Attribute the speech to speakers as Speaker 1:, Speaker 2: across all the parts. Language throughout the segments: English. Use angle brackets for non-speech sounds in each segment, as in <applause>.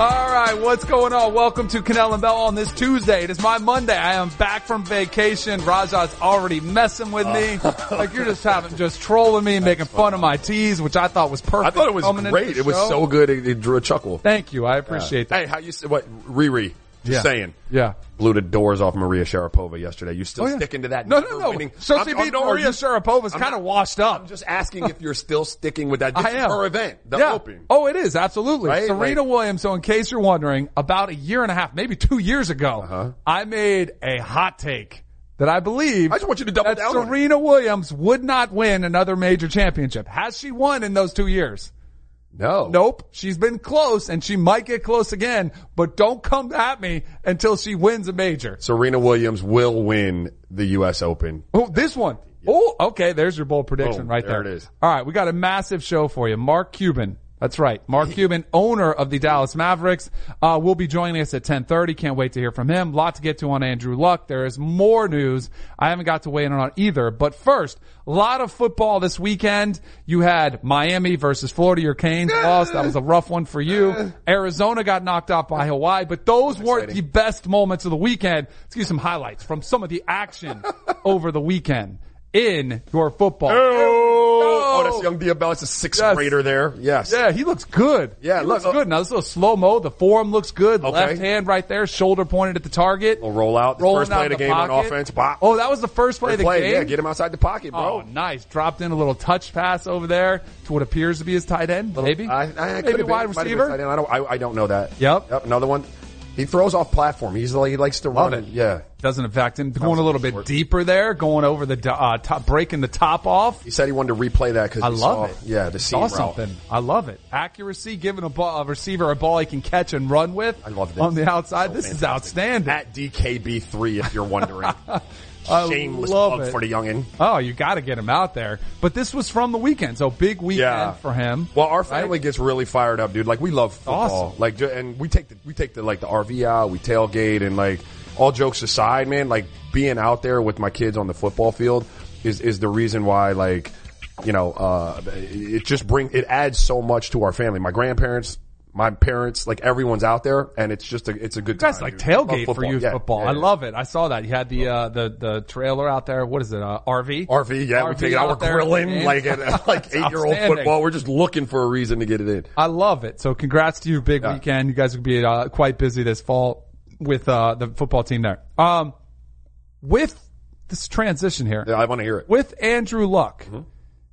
Speaker 1: All right, what's going on? Welcome to Kanell and Bell on this Tuesday. It is my Monday. I am back from vacation. Raja's already messing with me. Oh. <laughs> like you're just having, just trolling me and making fun of my teas, which I thought was perfect.
Speaker 2: I thought it was great. It was so good. It, it drew a chuckle.
Speaker 1: Thank you. I appreciate that.
Speaker 2: Hey, how you what Riri? Just
Speaker 1: Yeah.
Speaker 2: saying.
Speaker 1: Yeah.
Speaker 2: Blew the doors off Maria Sharapova yesterday. You still
Speaker 1: Oh, yeah.
Speaker 2: sticking to that?
Speaker 1: No, no, no.
Speaker 2: winning-
Speaker 1: So she beat Maria Sharapova's kind of washed up.
Speaker 2: I'm just asking if you're still sticking with that. This
Speaker 1: I
Speaker 2: is
Speaker 1: am.
Speaker 2: her event, the
Speaker 1: yeah.
Speaker 2: Open.
Speaker 1: Oh, it is absolutely.
Speaker 2: Right?
Speaker 1: Serena
Speaker 2: Like-
Speaker 1: Williams. So, in case you're wondering, about a year and a half, maybe two years ago,
Speaker 2: Uh-huh.
Speaker 1: I made a hot take that I believe
Speaker 2: I just want you to double
Speaker 1: that
Speaker 2: down.
Speaker 1: Serena Williams would not win another major championship. Has she won in those two years?
Speaker 2: No,
Speaker 1: Nope. She's been close, and she might get close again. But don't come at me until she wins a major.
Speaker 2: Serena Williams will win the U.S. Open.
Speaker 1: Oh, this one. Oh, okay. There's your bold prediction
Speaker 2: Boom.
Speaker 1: right
Speaker 2: There
Speaker 1: there.
Speaker 2: it is.
Speaker 1: All right. We got a massive show for you. Mark Cuban. That's right. Mark Cuban, owner of the Dallas Mavericks, uh, will be joining us at 1030. Can't wait to hear from him. Lot to get to on Andrew Luck. There is more news. I haven't got to weigh in on either. But first, a lot of football this weekend. You had Miami versus Florida. Your Canes lost. That was a rough one for you. Arizona got knocked out by Hawaii, but those weren't the best moments of the weekend. Let's give you some highlights from some of the action <laughs> over the weekend in your football.
Speaker 2: Oh, that's young Diabella. It's a sixth
Speaker 1: Yes.
Speaker 2: grader there. Yes.
Speaker 1: Yeah, he looks good.
Speaker 2: Yeah,
Speaker 1: he
Speaker 2: look-
Speaker 1: looks oh. good. Now this is a little slow mo, the form looks good.
Speaker 2: Okay.
Speaker 1: Left hand right there, shoulder pointed at the target.
Speaker 2: Little roll out. The
Speaker 1: Rolling
Speaker 2: first play
Speaker 1: out
Speaker 2: of the game on
Speaker 1: pocket.
Speaker 2: offense.
Speaker 1: Oh, that was the first play of the
Speaker 2: play.
Speaker 1: game.
Speaker 2: Yeah, get him outside the pocket, bro.
Speaker 1: Oh, nice. Dropped in a little touch pass over there to what appears to be his tight end. Maybe.
Speaker 2: I, I, I
Speaker 1: Maybe
Speaker 2: could've
Speaker 1: wide
Speaker 2: been- might have been
Speaker 1: receiver.
Speaker 2: tight end. I don't. I, I don't know that.
Speaker 1: Yep.
Speaker 2: Yep. Another one. He throws off platform. He's like he likes to run
Speaker 1: it.
Speaker 2: it. Yeah.
Speaker 1: Doesn't affect him. Going a little bit
Speaker 2: short.
Speaker 1: deeper there, going over the uh, top, breaking the top off.
Speaker 2: He said he wanted to replay that because
Speaker 1: I
Speaker 2: he
Speaker 1: love
Speaker 2: saw,
Speaker 1: it.
Speaker 2: Yeah, the
Speaker 1: saw
Speaker 2: seam route.
Speaker 1: something. I love it. Accuracy, giving a, ball, a receiver a ball he can catch and run with.
Speaker 2: I love this.
Speaker 1: on the outside.
Speaker 2: So
Speaker 1: this is outstanding.
Speaker 2: At DKB3, if you're wondering. <laughs>
Speaker 1: I
Speaker 2: Shameless plug
Speaker 1: it.
Speaker 2: for the youngin.
Speaker 1: Oh, you got to get him out there. But this was from the weekend, so big weekend
Speaker 2: Yeah.
Speaker 1: for him.
Speaker 2: Well, our
Speaker 1: right?
Speaker 2: family gets really fired up, dude. Like we love football.
Speaker 1: Awesome.
Speaker 2: Like, and we take the we take the like the RV out, we tailgate, and like all jokes aside, man, like being out there with my kids on the football field is is the reason why like you know uh it just bring it adds so much to our family. My grandparents. My parents, like everyone's out there, and it's just a it's a good
Speaker 1: guys
Speaker 2: time.
Speaker 1: like
Speaker 2: dude.
Speaker 1: Tailgate for youth
Speaker 2: Yeah,
Speaker 1: football.
Speaker 2: yeah,
Speaker 1: I love it. I saw that. You had the uh, the the trailer out there. What is it? Uh, RV.
Speaker 2: RV, yeah, we
Speaker 1: RV
Speaker 2: take it out. We're grilling like at, <laughs> like eight year old football. We're just looking for a reason to get it in.
Speaker 1: I love it. So congrats to you, big
Speaker 2: Yeah.
Speaker 1: weekend. You guys will be uh, quite busy this fall with uh, the football team there. Um, with this transition here,
Speaker 2: Yeah, I want to hear it.
Speaker 1: with Andrew Luck,
Speaker 2: Mm-hmm.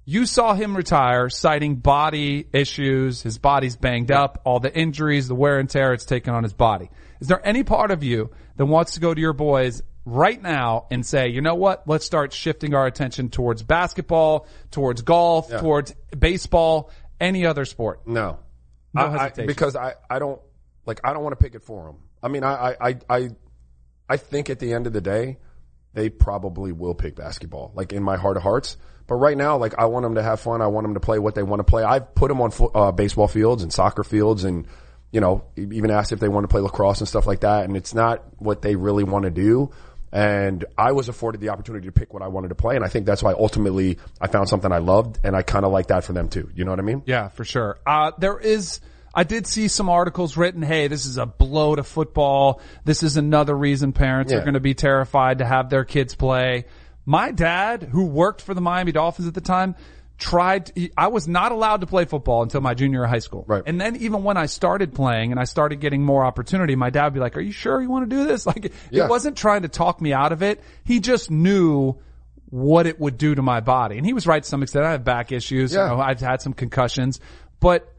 Speaker 1: You saw him retire, citing body issues. His body's banged up, all the injuries, the wear and tear it's taken on his body. Is there any part of you that wants to go to your boys right now and say, you know what? Let's start shifting our attention towards basketball, towards golf,
Speaker 2: Yeah.
Speaker 1: towards baseball, any other sport.
Speaker 2: No,
Speaker 1: No
Speaker 2: I- I-
Speaker 1: hesitation.
Speaker 2: because I, I don't like I don't want to pick it for him. I mean, I, I, I, I think at the end of the day, they probably will pick basketball. Like in my heart of hearts. But right now, like I want them to have fun. I want them to play what they want to play. I've put them on uh, baseball fields and soccer fields, and you know, even asked if they want to play lacrosse and stuff like that. And it's not what they really want to do. And I was afforded the opportunity to pick what I wanted to play, and I think that's why ultimately I found something I loved, and I kind of like that for them too. You know what I mean?
Speaker 1: Yeah, for sure. Uh, there is, I did see some articles written, hey, this is a blow to football. This is another reason parents are going to be terrified to have their kids play. My dad, who worked for the Miami Dolphins at the time, tried, he- I was not allowed to play football until my junior high school.
Speaker 2: Right.
Speaker 1: And then even when I started playing and I started getting more opportunity, my dad would be like, are you sure you want to do this? <laughs> Like,
Speaker 2: Yeah.
Speaker 1: he wasn't trying to talk me out of it. He just knew what it would do to my body. And he was right to some extent. I have back issues.
Speaker 2: Yeah.
Speaker 1: You know, I've had some concussions, but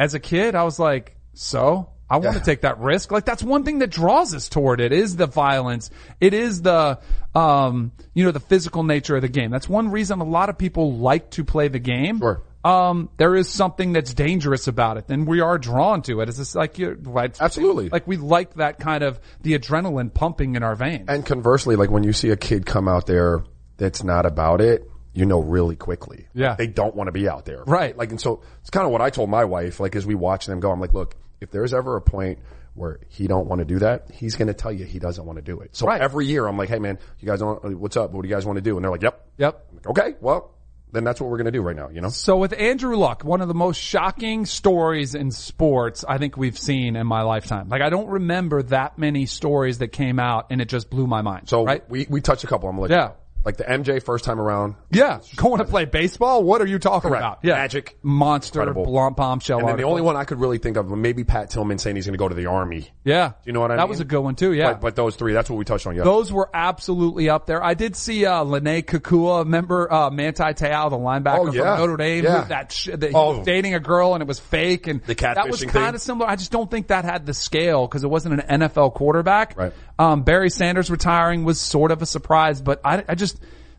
Speaker 1: as a kid, I was like, so I want to take that risk. Like that's one thing that draws us toward it is the violence. It is the, um, you know, the physical nature of the game. That's one reason a lot of people like to play the game.
Speaker 2: Sure.
Speaker 1: Um, there is something that's dangerous about it, and we are drawn to it. It's just like you, right?
Speaker 2: Absolutely.
Speaker 1: Like we like that kind of the adrenaline pumping in our veins.
Speaker 2: And conversely, like when you see a kid come out there that's not about it, you know really quickly.
Speaker 1: Yeah.
Speaker 2: They don't want to be out there.
Speaker 1: Right.
Speaker 2: Like, and so it's kind of what I told my wife, like as we watch them go, I'm like, look, if there's ever a point where he don't want to do that, he's going to tell you he doesn't want to do it. So
Speaker 1: Right.
Speaker 2: every year I'm like, hey man, you guys don't, what's up? What do you guys want to do? And they're like, yep.
Speaker 1: yep.
Speaker 2: I'm like, okay, well, then that's what we're going to do right now, you know?
Speaker 1: So with Andrew Luck, one of the most shocking stories in sports I think we've seen in my lifetime. Like I don't remember that many stories that came out and it just blew my mind.
Speaker 2: So
Speaker 1: right?
Speaker 2: we, we touched a couple. I'm let
Speaker 1: Yeah.
Speaker 2: Like the MJ first time around.
Speaker 1: Yeah, going to play baseball. What are you talking
Speaker 2: Correct.
Speaker 1: about? Yeah,
Speaker 2: Magic.
Speaker 1: monster,
Speaker 2: Incredible.
Speaker 1: blom- bombshell.
Speaker 2: And then the
Speaker 1: article.
Speaker 2: only one I could really think of, maybe Pat Tillman saying he's going to go to the army.
Speaker 1: yeah, Do
Speaker 2: You know what I
Speaker 1: that
Speaker 2: mean?
Speaker 1: That was a good one too. Yeah,
Speaker 2: But, but those three, that's what we touched on yesterday.
Speaker 1: those were absolutely up there. I did see uh, Lennay Kekua, remember uh, Manti Te'o, the linebacker
Speaker 2: Oh, yeah.
Speaker 1: from Notre Dame,
Speaker 2: Yeah.
Speaker 1: that, sh- that he
Speaker 2: Oh.
Speaker 1: was dating a girl and it was fake, and
Speaker 2: The
Speaker 1: that was kind of similar. I just don't think that had the scale because it wasn't an NFL quarterback.
Speaker 2: Right.
Speaker 1: Um, Barry Sanders retiring was sort of a surprise, but I, I just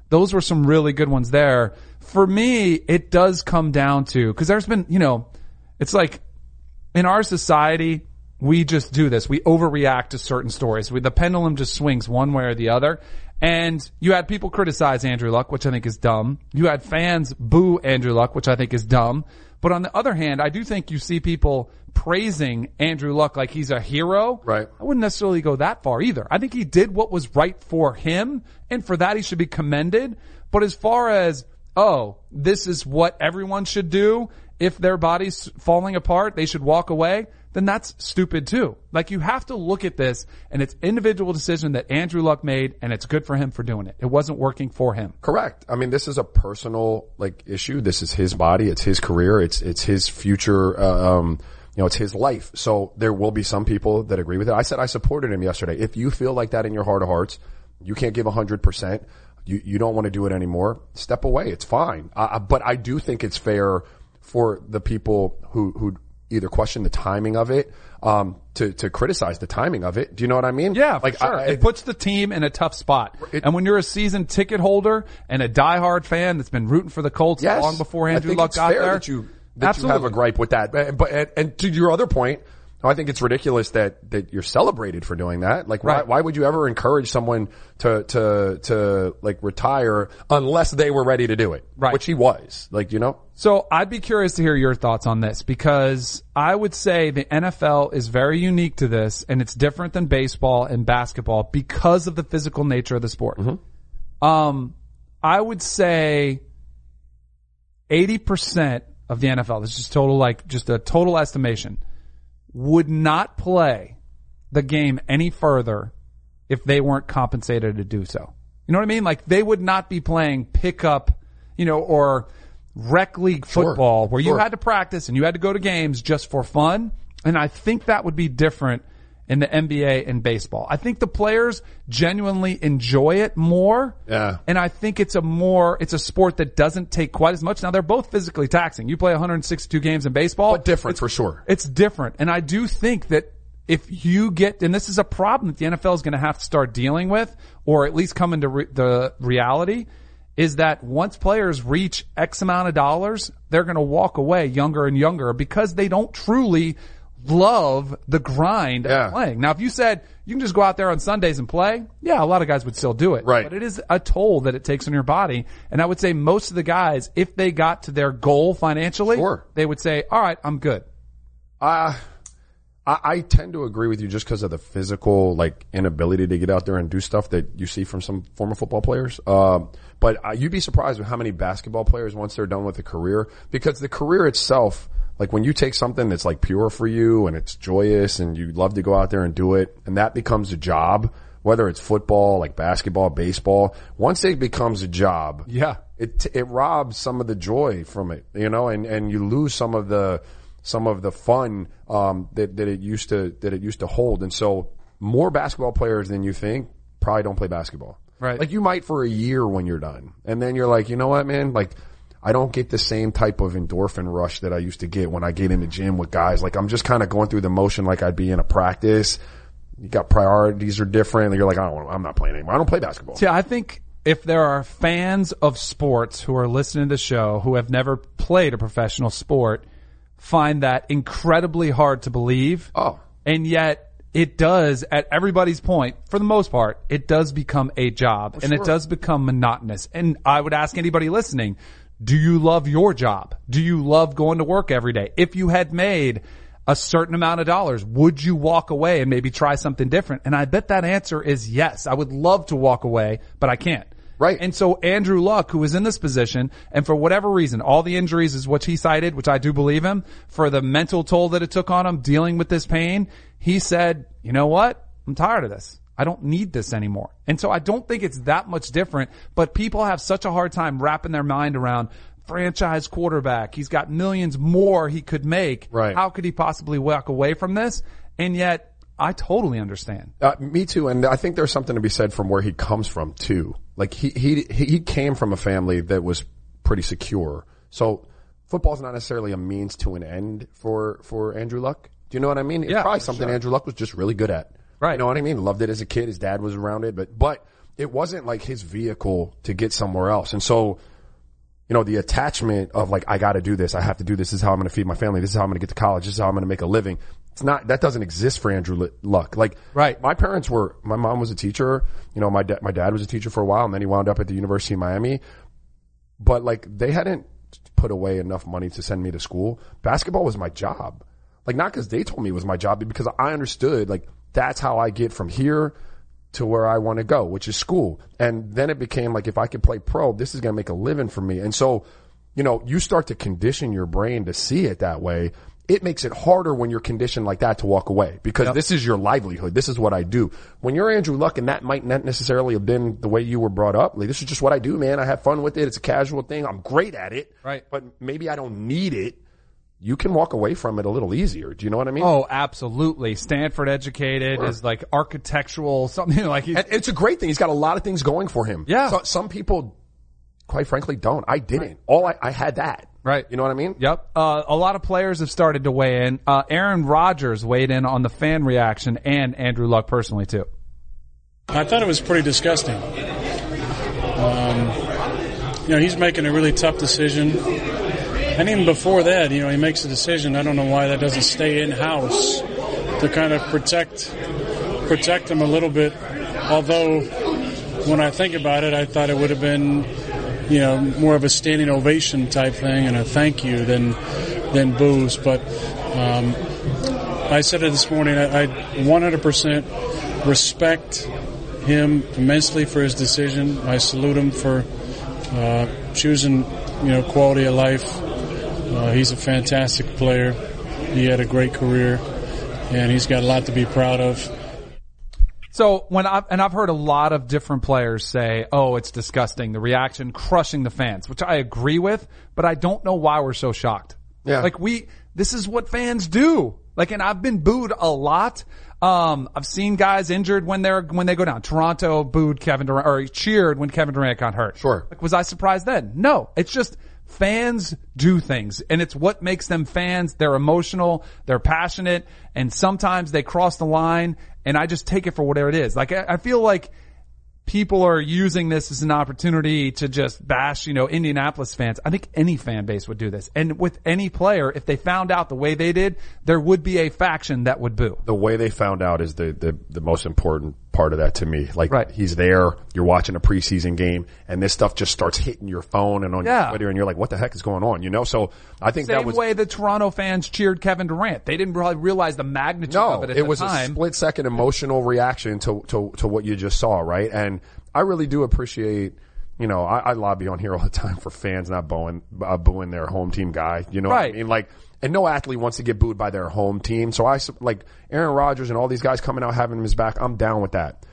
Speaker 1: those were some really good ones there. For me, it does come down to because there's been you know, it's like in our society, we just do this. We overreact to certain stories. We, the pendulum just swings one way or the other. And you had people criticize Andrew Luck, which I think is dumb. You had fans boo Andrew Luck, which I think is dumb. But on the other hand, I do think you see people praising Andrew Luck like he's a hero.
Speaker 2: Right.
Speaker 1: I wouldn't necessarily go that far either. I think he did what was right for him, and for that he should be commended. But as far as, oh, this is what everyone should do, if their body's falling apart, they should walk away, then that's stupid too. Like you have to look at this, and it's individual decision that Andrew Luck made, and it's good for him for doing it. It wasn't working for him.
Speaker 2: Correct. I mean, this is a personal like issue. This is his body. It's his career. It's it's his future. Uh, um, you know, it's his life. So there will be some people that agree with it. I said I supported him yesterday. If you feel like that in your heart of hearts, you can't give hundred percent. You you don't want to do it anymore. Step away. It's fine. Uh, but I do think it's fair for the people who who either question the timing of it, um, to to criticize the timing of it. Do you know what I mean?
Speaker 1: Yeah,
Speaker 2: like
Speaker 1: sure.
Speaker 2: I-
Speaker 1: it puts the team in a tough spot.
Speaker 2: It-
Speaker 1: and when you're a season ticket holder and a diehard fan that's been rooting for the Colts
Speaker 2: Yes.
Speaker 1: long before Andrew Luck got there,
Speaker 2: That you, that
Speaker 1: absolutely.
Speaker 2: you have a gripe with that. But, but and, and to your other point, I think it's ridiculous that, that you're celebrated for doing that. Like,
Speaker 1: Right.
Speaker 2: why, why would you ever encourage someone to, to, to like retire unless they were ready to do it?
Speaker 1: Right.
Speaker 2: Which he was. Like, you know?
Speaker 1: So I'd be curious to hear your thoughts on this because I would say the NFL is very unique to this and it's different than baseball and basketball because of the physical nature of the sport. Um, I would say 80% of the NFL, this is total, like just a total estimation, would not play the game any further if they weren't compensated to do so. You know what I mean? Like they would not be playing pickup, you know, or rec league football where you
Speaker 2: Sure.
Speaker 1: had to practice and you had to go to games just for fun. And I think that would be different in the NBA and baseball. I think the players genuinely enjoy it more.
Speaker 2: Yeah.
Speaker 1: And I think it's a more, it's a sport that doesn't take quite as much. Now they're both physically taxing. You play 162 games in baseball.
Speaker 2: But different for sure.
Speaker 1: It's different. And I do think that if you get, and this is a problem that the NFL is going to have to start dealing with, or at least come into re- the reality, is that once players reach X amount of dollars, they're going to walk away younger and younger because they don't truly love the grind
Speaker 2: Yeah.
Speaker 1: of playing. Now, if you said you can just go out there on Sundays and play, yeah, a lot of guys would still do it.
Speaker 2: Right.
Speaker 1: But it is a toll that it takes on your body. And I would say most of the guys, if they got to their goal financially,
Speaker 2: Sure.
Speaker 1: they would say, all right, I'm good.
Speaker 2: Uh, I, I tend to agree with you just because of the physical, like, inability to get out there and do stuff that you see from some former football players. Um, but uh, you'd be surprised with how many basketball players, once they're done with the career, because the career itself, like when you take something that's like pure for you and it's joyous and you love to go out there and do it, and that becomes a job, whether it's football, like basketball, baseball, once it becomes a job,
Speaker 1: Yeah.
Speaker 2: it it robs some of the joy from it, you know, and and you lose some of the some of the fun um, that that it used to that it used to hold. And so, more basketball players than you think probably don't play basketball.
Speaker 1: Right.
Speaker 2: Like you might for a year when you're done, and then you're like, you know what, man, like. I don't get the same type of endorphin rush that I used to get when I get in the gym with guys. Like I'm just kind of going through the motion like I'd be in a practice. You got priorities are different. You're like, I don't, I'm not playing anymore. I don't play basketball.
Speaker 1: See, I think if there are fans of sports who are listening to the show who have never played a professional sport, find that incredibly hard to believe.
Speaker 2: Oh.
Speaker 1: And yet it does, at everybody's point, for the most part, it does become a job and it does become monotonous. And I would ask anybody listening, do you love your job? Do you love going to work every day? If you had made a certain amount of dollars, would you walk away and maybe try something different? And I bet that answer is yes. I would love to walk away, but I can't.
Speaker 2: Right.
Speaker 1: And so Andrew Luck, who was in this position, and for whatever reason, all the injuries is what he cited, which I do believe him, for the mental toll that it took on him dealing with this pain, he said, you know what? I'm tired of this. I don't need this anymore. And so I don't think it's that much different, but people have such a hard time wrapping their mind around franchise quarterback. He's got millions more he could make.
Speaker 2: Right.
Speaker 1: How could he possibly walk away from this? And yet I totally understand.
Speaker 2: Uh, me too, and I think there's something to be said from where he comes from too. Like he he he came from a family that was pretty secure, so football's not necessarily a means to an end for for Andrew Luck. Do you know what I mean? It's
Speaker 1: Yeah,
Speaker 2: probably something
Speaker 1: sure.
Speaker 2: Andrew Luck was just really good at.
Speaker 1: Right.
Speaker 2: You know what I mean? Loved it as a kid. His dad was around it, but but it wasn't like his vehicle to get somewhere else, and so you know, the attachment of like, I gotta do this. I have to do this. This is how I'm gonna feed my family. This is how I'm gonna get to college. This is how I'm gonna make a living. It's not, that doesn't exist for Andrew Luck. Like,
Speaker 1: Right.
Speaker 2: my parents were, my mom was a teacher. You know, my dad, my dad was a teacher for a while and then he wound up at the University of Miami. But like, they hadn't put away enough money to send me to school. Basketball was my job. Like, not because they told me it was my job, but because I understood, like, that's how I get from here to where I want to go, which is school. And then it became like, if I could play pro, this is going to make a living for me. And so, you know, you start to condition your brain to see it that way. It makes it harder when you're conditioned like that to walk away because this is your livelihood. This is what I do. When you're Andrew Luck and that might not necessarily have been the way you were brought up, like this is just what I do, man. I have fun with it. It's a casual thing. I'm great at it.
Speaker 1: Right.
Speaker 2: But maybe I don't need it. You can walk away from it a little easier. Do you know what I mean?
Speaker 1: Oh, absolutely. Stanford educated is like architectural, something <laughs> like he's,
Speaker 2: And it's a great thing. He's got a lot of things going for him.
Speaker 1: Yeah.
Speaker 2: So, some people, quite frankly, don't. I didn't. All I, I had that.
Speaker 1: Right.
Speaker 2: You know what I mean?
Speaker 1: Yep. Uh, a lot of players have started to weigh in. Uh, Aaron Rodgers weighed in on the fan reaction and Andrew Luck personally too.
Speaker 3: I thought it was pretty disgusting. Um, you know, he's making a really tough decision. And even before that, you know, he makes a decision. I don't know why that doesn't stay in house to kind of protect protect him a little bit. Although, when I think about it, I thought it would have been, you know, more of a standing ovation type thing and a thank you than than booze. But um, I said it this morning. I, I 100% respect him immensely for his decision. I salute him for uh, choosing, you know, quality of life. Uh, he's a fantastic player. He had a great career, and he's got a lot to be proud of.
Speaker 1: So when I've, and I've heard a lot of different players say, oh, it's disgusting. The reaction crushing the fans, which I agree with, but I don't know why we're so shocked.
Speaker 2: Yeah.
Speaker 1: Like we, this is what fans do. Like, and I've been booed a lot. Um, I've seen guys injured when they're, when they go down. Toronto booed Kevin Durant, or cheered when Kevin Durant got hurt.
Speaker 2: Sure.
Speaker 1: Like, was I surprised then? No. It's just fans do things and it's what makes them fans. They're emotional, they're passionate, and sometimes they cross the line and I just take it for whatever it is. Like, I, I feel like people are using this as an opportunity to just bash, you know, Indianapolis fans. I think any fan base would do this. And with any player, if they found out the way they did, there would be a faction that would boo.
Speaker 2: The way they found out is the, the, the most important part of that to me. Like,
Speaker 1: Right.
Speaker 2: he's there, you're watching a preseason game, and this stuff just starts hitting your phone and on
Speaker 1: Yeah.
Speaker 2: your Twitter, and you're like, what the heck is going on? You know? So I think that
Speaker 1: Same
Speaker 2: was.
Speaker 1: way the Toronto fans cheered Kevin Durant. They didn't really realize the magnitude
Speaker 2: No,
Speaker 1: of it at
Speaker 2: it was a split second emotional reaction to, to, to what you just saw, right? And I really do appreciate, you know, I, I lobby on here all the time for fans not booing, uh, booing their home team guy. You know what
Speaker 1: Right.
Speaker 2: I mean? Like, and no athlete wants to get booed by their home team. So I, like, Aaron Rodgers and all these guys coming out having his back, I'm down with that.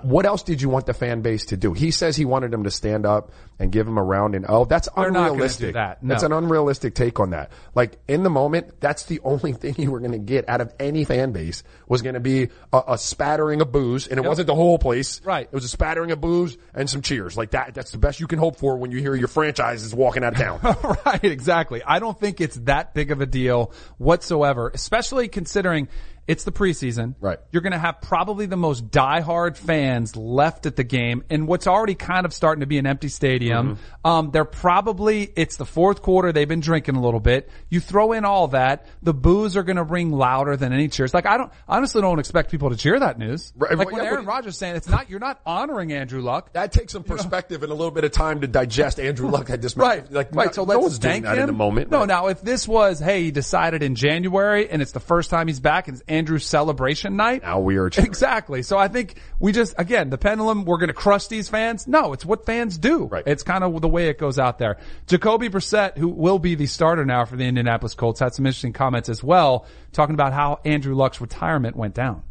Speaker 2: What else did you want the fan base to do? He says he wanted them to stand up and give him a round and oh, that's
Speaker 1: They're
Speaker 2: unrealistic.
Speaker 1: that, no.
Speaker 2: That's an unrealistic take on that. Like in the moment, that's the only <laughs> thing you were going to get out of any fan base was going to be a, a spattering of booze, and it wasn't the whole place.
Speaker 1: Right.
Speaker 2: It was a spattering of booze and some cheers. Like that. That's the best you can hope for when you hear your franchise is walking out of town. <laughs>
Speaker 1: right, exactly. I don't think it's that big of a deal whatsoever, especially considering it's the preseason.
Speaker 2: Right.
Speaker 1: You're going to have probably the most diehard fans left at the game in what's already kind of starting to be an empty stadium. Um, they're probably, it's the fourth quarter. They've been drinking a little bit. You throw in all that. The boos are going to ring louder than any cheers. Like I don't, honestly don't expect people to cheer that news.
Speaker 2: Right,
Speaker 1: Like
Speaker 2: well,
Speaker 1: when
Speaker 2: yeah,
Speaker 1: Aaron Rodgers saying it's not, you're not honoring Andrew Luck.
Speaker 2: that takes some perspective and a little bit of time to digest. Andrew Luck had just <laughs>
Speaker 1: Right,
Speaker 2: like
Speaker 1: right.
Speaker 2: no-
Speaker 1: So
Speaker 2: no
Speaker 1: let's
Speaker 2: one's doing
Speaker 1: thank
Speaker 2: that
Speaker 1: him
Speaker 2: in the moment.
Speaker 1: No,
Speaker 2: Right.
Speaker 1: now if this was, hey, he decided in January and it's the first time he's back and Andrew's celebration night.
Speaker 2: Now we are <laughs> cheering.
Speaker 1: Exactly. So I think we just, again, the pendulum, we're going to crush these fans. No, it's what fans do.
Speaker 2: Right.
Speaker 1: It's kind of the way it goes out there. Jacoby Brissett, who will be the starter now for the Indianapolis Colts, had some interesting comments as well, talking about how Andrew Luck's retirement went down.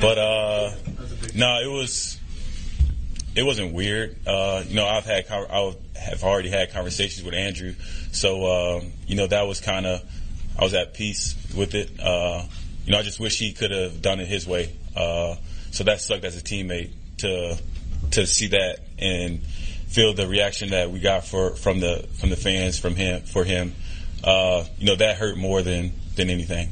Speaker 4: But uh, no, it was it wasn't weird. Uh, you know, I've had I have already had conversations with Andrew, so uh, you know that was kind of I was at peace with it. Uh, you know, I just wish he could have done it his way. Uh, so that sucked as a teammate to to see that and feel the reaction that we got for from the from the fans from him for him. Uh, you know, that hurt more than than anything.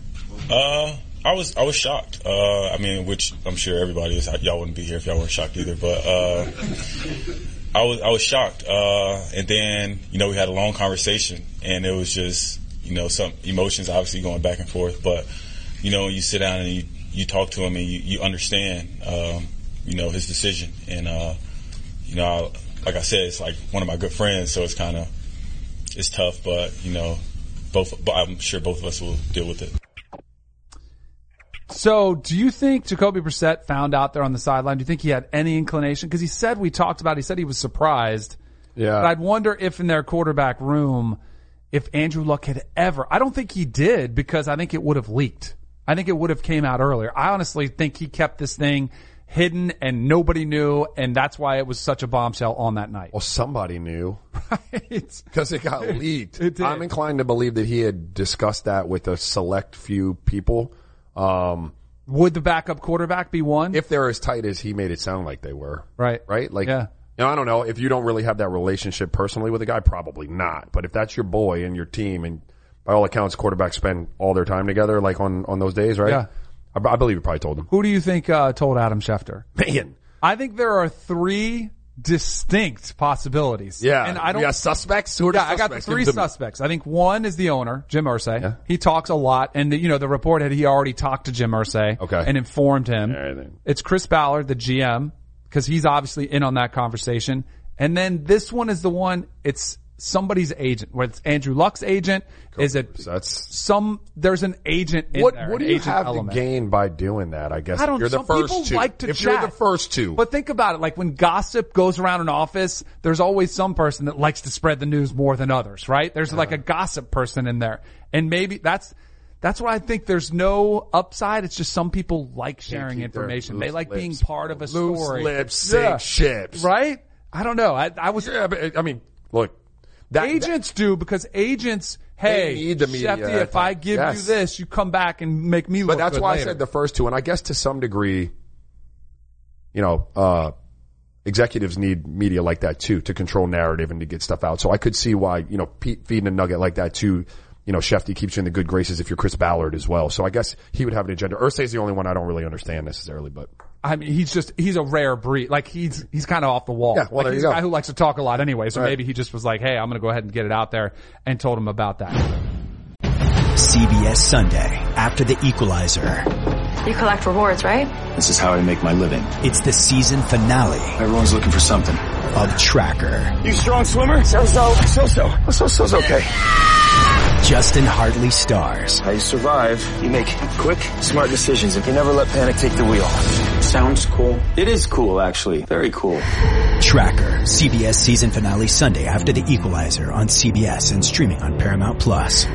Speaker 4: Uh, I was I was shocked. Uh, I mean, which I'm sure everybody is. Y'all wouldn't be here if y'all weren't shocked either. But uh, I was I was shocked. Uh, and then you know we had a long conversation, and it was just you know some emotions obviously going back and forth. But you know you sit down and you you talk to him and you, you understand um, you know his decision, and uh, you know like I said, it's like one of my good friends, so it's kind of it's tough, but you know both. But I'm sure both of us will deal with it.
Speaker 1: So, do you think Jacoby Brissett found out there on the sideline? Do you think he had any inclination? Because he said we talked about. He said he was surprised.
Speaker 2: Yeah.
Speaker 1: But I'd wonder if in their quarterback room, if Andrew Luck had ever. I don't think he did because I think it would have leaked. I think it would have came out earlier. I honestly think he kept this thing hidden and nobody knew, and that's why it was such a bombshell on that night.
Speaker 2: Well, somebody knew
Speaker 1: Right?
Speaker 2: because it got leaked. <laughs>
Speaker 1: It did.
Speaker 2: I'm inclined to believe that he had discussed that with a select few people. Um,
Speaker 1: Would the backup quarterback be one?
Speaker 2: if they're as tight as he made it sound like they were.
Speaker 1: Right.
Speaker 2: Right? Like,
Speaker 1: Yeah.
Speaker 2: you know, I don't know. If you don't really have that relationship personally with a guy, probably not. But if that's your boy and your team and by all accounts, quarterbacks spend all their time together, like on, on those days, right?
Speaker 1: Yeah.
Speaker 2: I, I believe you probably told him.
Speaker 1: Who do you think uh, told Adam Schefter?
Speaker 2: Man.
Speaker 1: I think there are three distinct possibilities.
Speaker 2: Yeah.
Speaker 1: and I don't.
Speaker 2: Got suspects? Who are the
Speaker 1: Yeah, I got
Speaker 2: suspects?
Speaker 1: Three
Speaker 2: me.
Speaker 1: suspects. I think one is the owner, Jim Irsay.
Speaker 2: Yeah.
Speaker 1: He talks a lot, and the, you know the report had he already talked to Jim Irsay
Speaker 2: Okay.
Speaker 1: and informed him.
Speaker 2: Right.
Speaker 1: It's Chris Ballard, the GM, because he's obviously in on that conversation. And then this one is the one. It's somebody's agent. Whether it's Andrew Luck's agent, is it
Speaker 2: That's
Speaker 1: some? There's an agent in
Speaker 2: what.
Speaker 1: there.
Speaker 2: What do you have
Speaker 1: element.
Speaker 2: to gain by doing that? I guess
Speaker 1: I don't.
Speaker 2: if you're the first
Speaker 1: people
Speaker 2: two.
Speaker 1: like to
Speaker 2: if
Speaker 1: chat.
Speaker 2: you're the first two,
Speaker 1: But think about it. Like when gossip goes around an office, there's always some person that likes to spread the news more than others, right? There's like a uh-huh. gossip person in there. And maybe that's, that's why I think there's no upside. It's just some people like sharing information. They like being part of a
Speaker 2: Loose
Speaker 1: story.
Speaker 2: lips sink ships.
Speaker 1: Right? I don't know. I, I was,
Speaker 2: yeah, but I mean, look, that,
Speaker 1: agents do because agents, hey,
Speaker 2: need the media
Speaker 1: Shefty, if I give
Speaker 2: Yes.
Speaker 1: you this, you come back and make me look
Speaker 2: But that's why
Speaker 1: later.
Speaker 2: I said the first two, and I guess to some degree, you know, uh, executives need media like that too to control narrative and to get stuff out. So I could see why, you know, Pete feeding a nugget like that too, you know, Shefty keeps you in the good graces if you're Chris Ballard as well. So I guess he would have an agenda. Irsay's the only one I don't really understand necessarily, but
Speaker 1: I mean, he's just, he's a rare breed. Like he's, he's kind of off the wall.
Speaker 2: Yeah, well,
Speaker 1: like,
Speaker 2: there
Speaker 1: he's
Speaker 2: you
Speaker 1: a
Speaker 2: go.
Speaker 1: guy who likes to talk a lot anyway. So
Speaker 2: Right.
Speaker 1: maybe he just was like, hey, I'm going to go ahead and get it out there and told him about that.
Speaker 5: CBS Sunday after the equalizer.
Speaker 6: You collect rewards, right?
Speaker 7: This is how I make my living.
Speaker 5: It's the season finale
Speaker 7: Everyone's looking for something.
Speaker 5: of Tracker.
Speaker 7: You strong swimmer? So-so. So-so. So-so's okay.
Speaker 5: Justin Hartley stars.
Speaker 7: How you survive, you make quick, smart decisions and you never let panic take the wheel. Sounds cool. It is cool, actually. Very cool.
Speaker 5: Tracker. CBS season finale Sunday after the equalizer on CBS and streaming on Paramount Plus.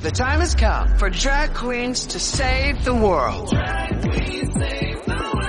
Speaker 8: The time has come for drag queens to save the world.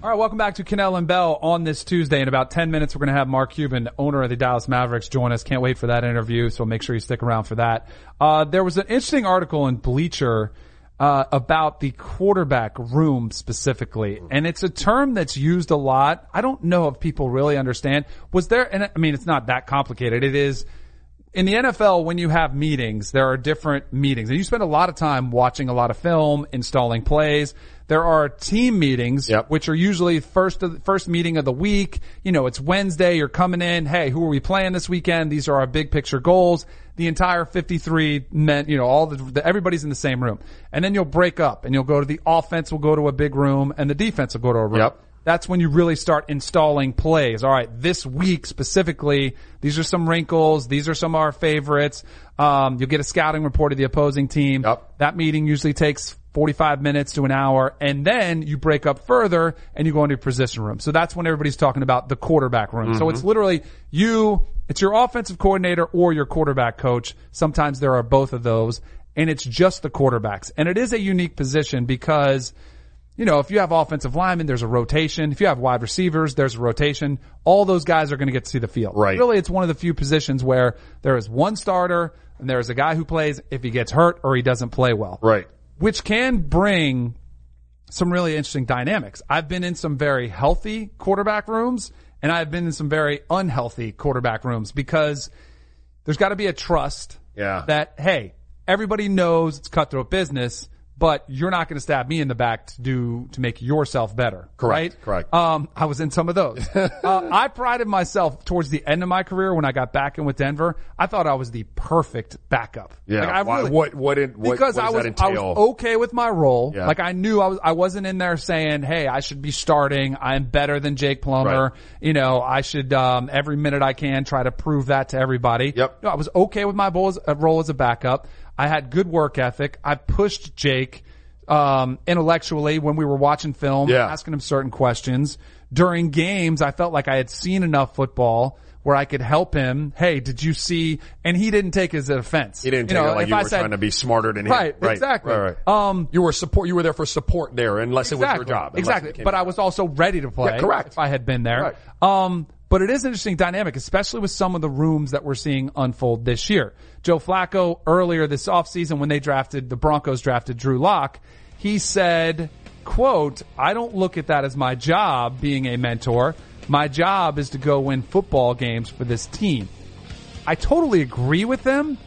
Speaker 1: All right, welcome back to Kanell and Bell on this Tuesday. In about 10 minutes, we're going to have Mark Cuban, owner of the Dallas Mavericks, join us. Can't wait for that interview, so make sure you stick around for that. Uh, there was an interesting article in Bleacher uh, about the quarterback room specifically, and it's a term that's used a lot. I don't know if people really understand. Was there, and I mean, it's not that complicated. It is in the NFL, when you have meetings, there are different meetings and you spend a lot of time watching a lot of film, installing plays. There are team meetings,
Speaker 2: Yep.
Speaker 1: which are usually first of, first meeting of the week. You know, it's Wednesday. You're coming in. Hey, who are we playing this weekend? These are our big picture goals. The entire 53 men, you know, all the, the everybody's in the same room. And then you'll break up and you'll go to the offense will go to a big room and the defense will go to a room.
Speaker 2: Yep.
Speaker 1: That's when you really start installing plays. All right, this week specifically, these are some wrinkles. These are some of our favorites. Um, you'll get a scouting report of the opposing team.
Speaker 2: Yep.
Speaker 1: That meeting usually takes 45 minutes to an hour, and then you break up further and you go into your position room. So that's when everybody's talking about the quarterback room. So it's mm-hmm. literally you, it's your offensive coordinator or your quarterback coach. Sometimes there are both of those, and it's just the quarterbacks. And it is a unique position because you know, if you have offensive linemen, there's a rotation. If you have wide receivers, there's a rotation. All those guys are going to get to see the field.
Speaker 2: Right.
Speaker 1: Really, it's one of the few positions where there is one starter and there's a guy who plays if he gets hurt or he doesn't play well.
Speaker 2: Right.
Speaker 1: Which can bring some really interesting dynamics. I've been in some very healthy quarterback rooms and I've been in some very unhealthy quarterback rooms because there's got to be a trust
Speaker 2: Yeah.
Speaker 1: that, hey, everybody knows it's cutthroat business, but you're not going to stab me in the back to do, to make yourself better.
Speaker 2: Correct,
Speaker 1: Right?
Speaker 2: correct.
Speaker 1: Um, I was in some of those. <laughs> uh, I prided myself towards the end of my career when I got back in with Denver. I thought I was the perfect backup.
Speaker 2: Yeah.
Speaker 1: Like, I
Speaker 2: Why-
Speaker 1: really-
Speaker 2: what what did what,
Speaker 1: because
Speaker 2: what
Speaker 1: I was I was okay with my role.
Speaker 2: Yeah.
Speaker 1: Like I knew I was I wasn't in there saying, "Hey, I should be starting. I'm better than Jake Plummer."
Speaker 2: Right.
Speaker 1: You know, I should um, every minute I can try to prove that to everybody.
Speaker 2: Yep.
Speaker 1: No, I was okay with my role as, uh, role as a backup. I had good work ethic. I pushed Jake um, intellectually when we were watching film,
Speaker 2: Yeah.
Speaker 1: asking him certain questions. During games, I felt like I had seen enough football where I could help him. Hey, did you see? And he didn't take his offense.
Speaker 2: He didn't
Speaker 1: You
Speaker 2: take
Speaker 1: know,
Speaker 2: it like you
Speaker 1: I
Speaker 2: were
Speaker 1: said-
Speaker 2: trying to be smarter than him.
Speaker 1: Right, exactly.
Speaker 2: Right, right.
Speaker 1: Um,
Speaker 2: you were support. You were there for support there, unless it was your
Speaker 1: Exactly.
Speaker 2: job.
Speaker 1: Exactly. But I was also ready to play.
Speaker 2: Yeah, correct.
Speaker 1: If I had been there.
Speaker 2: Right.
Speaker 1: Um, but it is an interesting dynamic, especially with some of the rooms that we're seeing unfold this year. Joe Flacco earlier this offseason when they drafted, the Broncos drafted Drew Lock, he said, quote, I don't look at that as my job being a mentor. My job is to go win football games for this team. I totally agree with him.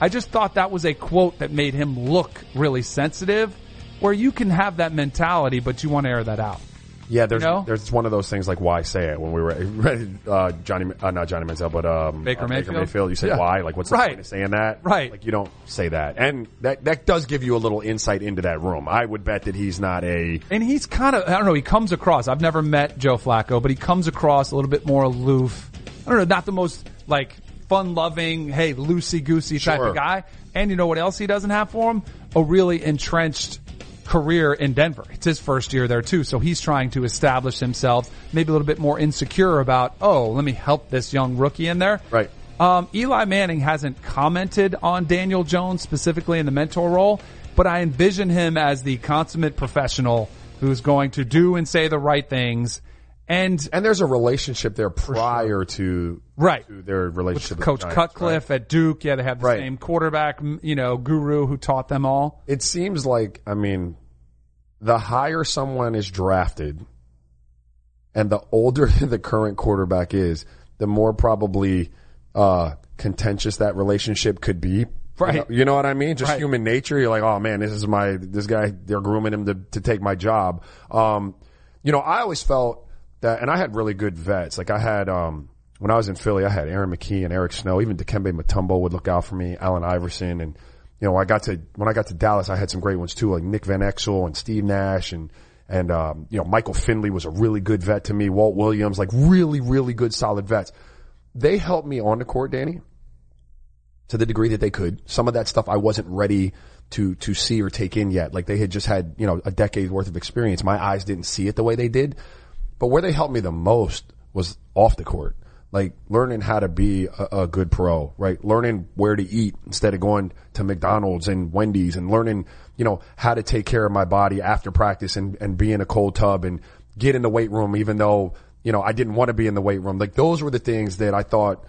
Speaker 1: I just thought that was a quote that made him look really sensitive, where you can have that mentality, but you want to air that out.
Speaker 2: Yeah, there's
Speaker 1: You know?
Speaker 2: there's one of those things like why say it when we were <laughs> uh, Johnny uh, not Johnny Manziel but um,
Speaker 1: Baker
Speaker 2: uh,
Speaker 1: Mayfield?
Speaker 2: You say
Speaker 1: Yeah.
Speaker 2: why? Like what's the
Speaker 1: Right.
Speaker 2: point of saying that?
Speaker 1: Right.
Speaker 2: Like you don't say that, and that that does give you a little insight into that room. I would bet that he's not a
Speaker 1: And he's kind of, I don't know, he comes across, I've never met Joe Flacco, but he comes across a little bit more aloof. I don't know, not the most like fun loving, hey, loosey goosey type
Speaker 2: Sure.
Speaker 1: of guy. And you know what else he doesn't have for him? A really entrenched career in Denver. It's his first year there too, so he's trying to establish himself, maybe a little bit more insecure about, oh, let me help this young rookie in there.
Speaker 2: Right.
Speaker 1: Um, Eli Manning hasn't commented on Daniel Jones specifically in the mentor role, but I envision him as the consummate professional who's going to do and say the right things. And
Speaker 2: and there's a relationship there prior to
Speaker 1: Right.
Speaker 2: to their relationship with
Speaker 1: Coach
Speaker 2: Giants,
Speaker 1: Cutcliffe at Duke, yeah, they have the
Speaker 2: Right.
Speaker 1: same quarterback, you know, guru who taught them all.
Speaker 2: It seems like, I mean, the higher someone is drafted and the older <laughs> the current quarterback is, the more probably uh, contentious that relationship could be.
Speaker 1: Right.
Speaker 2: You know, you know what I mean? Just
Speaker 1: Right.
Speaker 2: human nature. You're like, oh man, this is my, this guy, they're grooming him to, to take my job. Um, you know, I always felt that, and I had really good vets. Like I had, um, when I was in Philly, I had Aaron McKie and Eric Snow, even Dikembe Mutombo would look out for me, Allen Iverson. And, you know, I got to, when I got to Dallas, I had some great ones too, like Nick Van Exel and Steve Nash and, and, um, you know, Michael Finley was a really good vet to me. Walt Williams, like really, really good solid vets. They helped me on the court, Danny to the degree that they could. Some of that stuff I wasn't ready to to see or take in yet. Like they had just had, you know, a decade worth of experience. My eyes didn't see it the way they did. But where they helped me the most was off the court. Like learning how to be a, a good pro, right? Learning where to eat instead of going to McDonald's and Wendy's and learning, you know, how to take care of my body after practice and, and be in a cold tub and get in the weight room even though, you know, I didn't want to be in the weight room. Like those were the things that I thought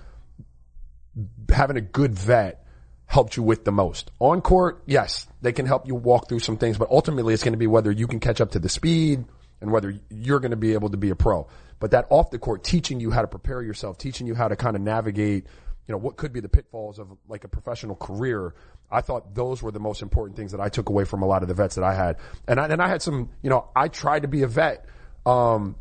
Speaker 2: having a good vet helped you with the most. On court, yes, they can help you walk through some things, but ultimately it's going to be whether you can catch up to the speed and whether you're going to be able to be a pro. But that off the court, teaching you how to prepare yourself, teaching you how to kind of navigate, you know, what could be the pitfalls of like a professional career. I thought those were the most important things that I took away from a lot of the vets that I had. And I, and I had some, you know, I tried to be a vet, um,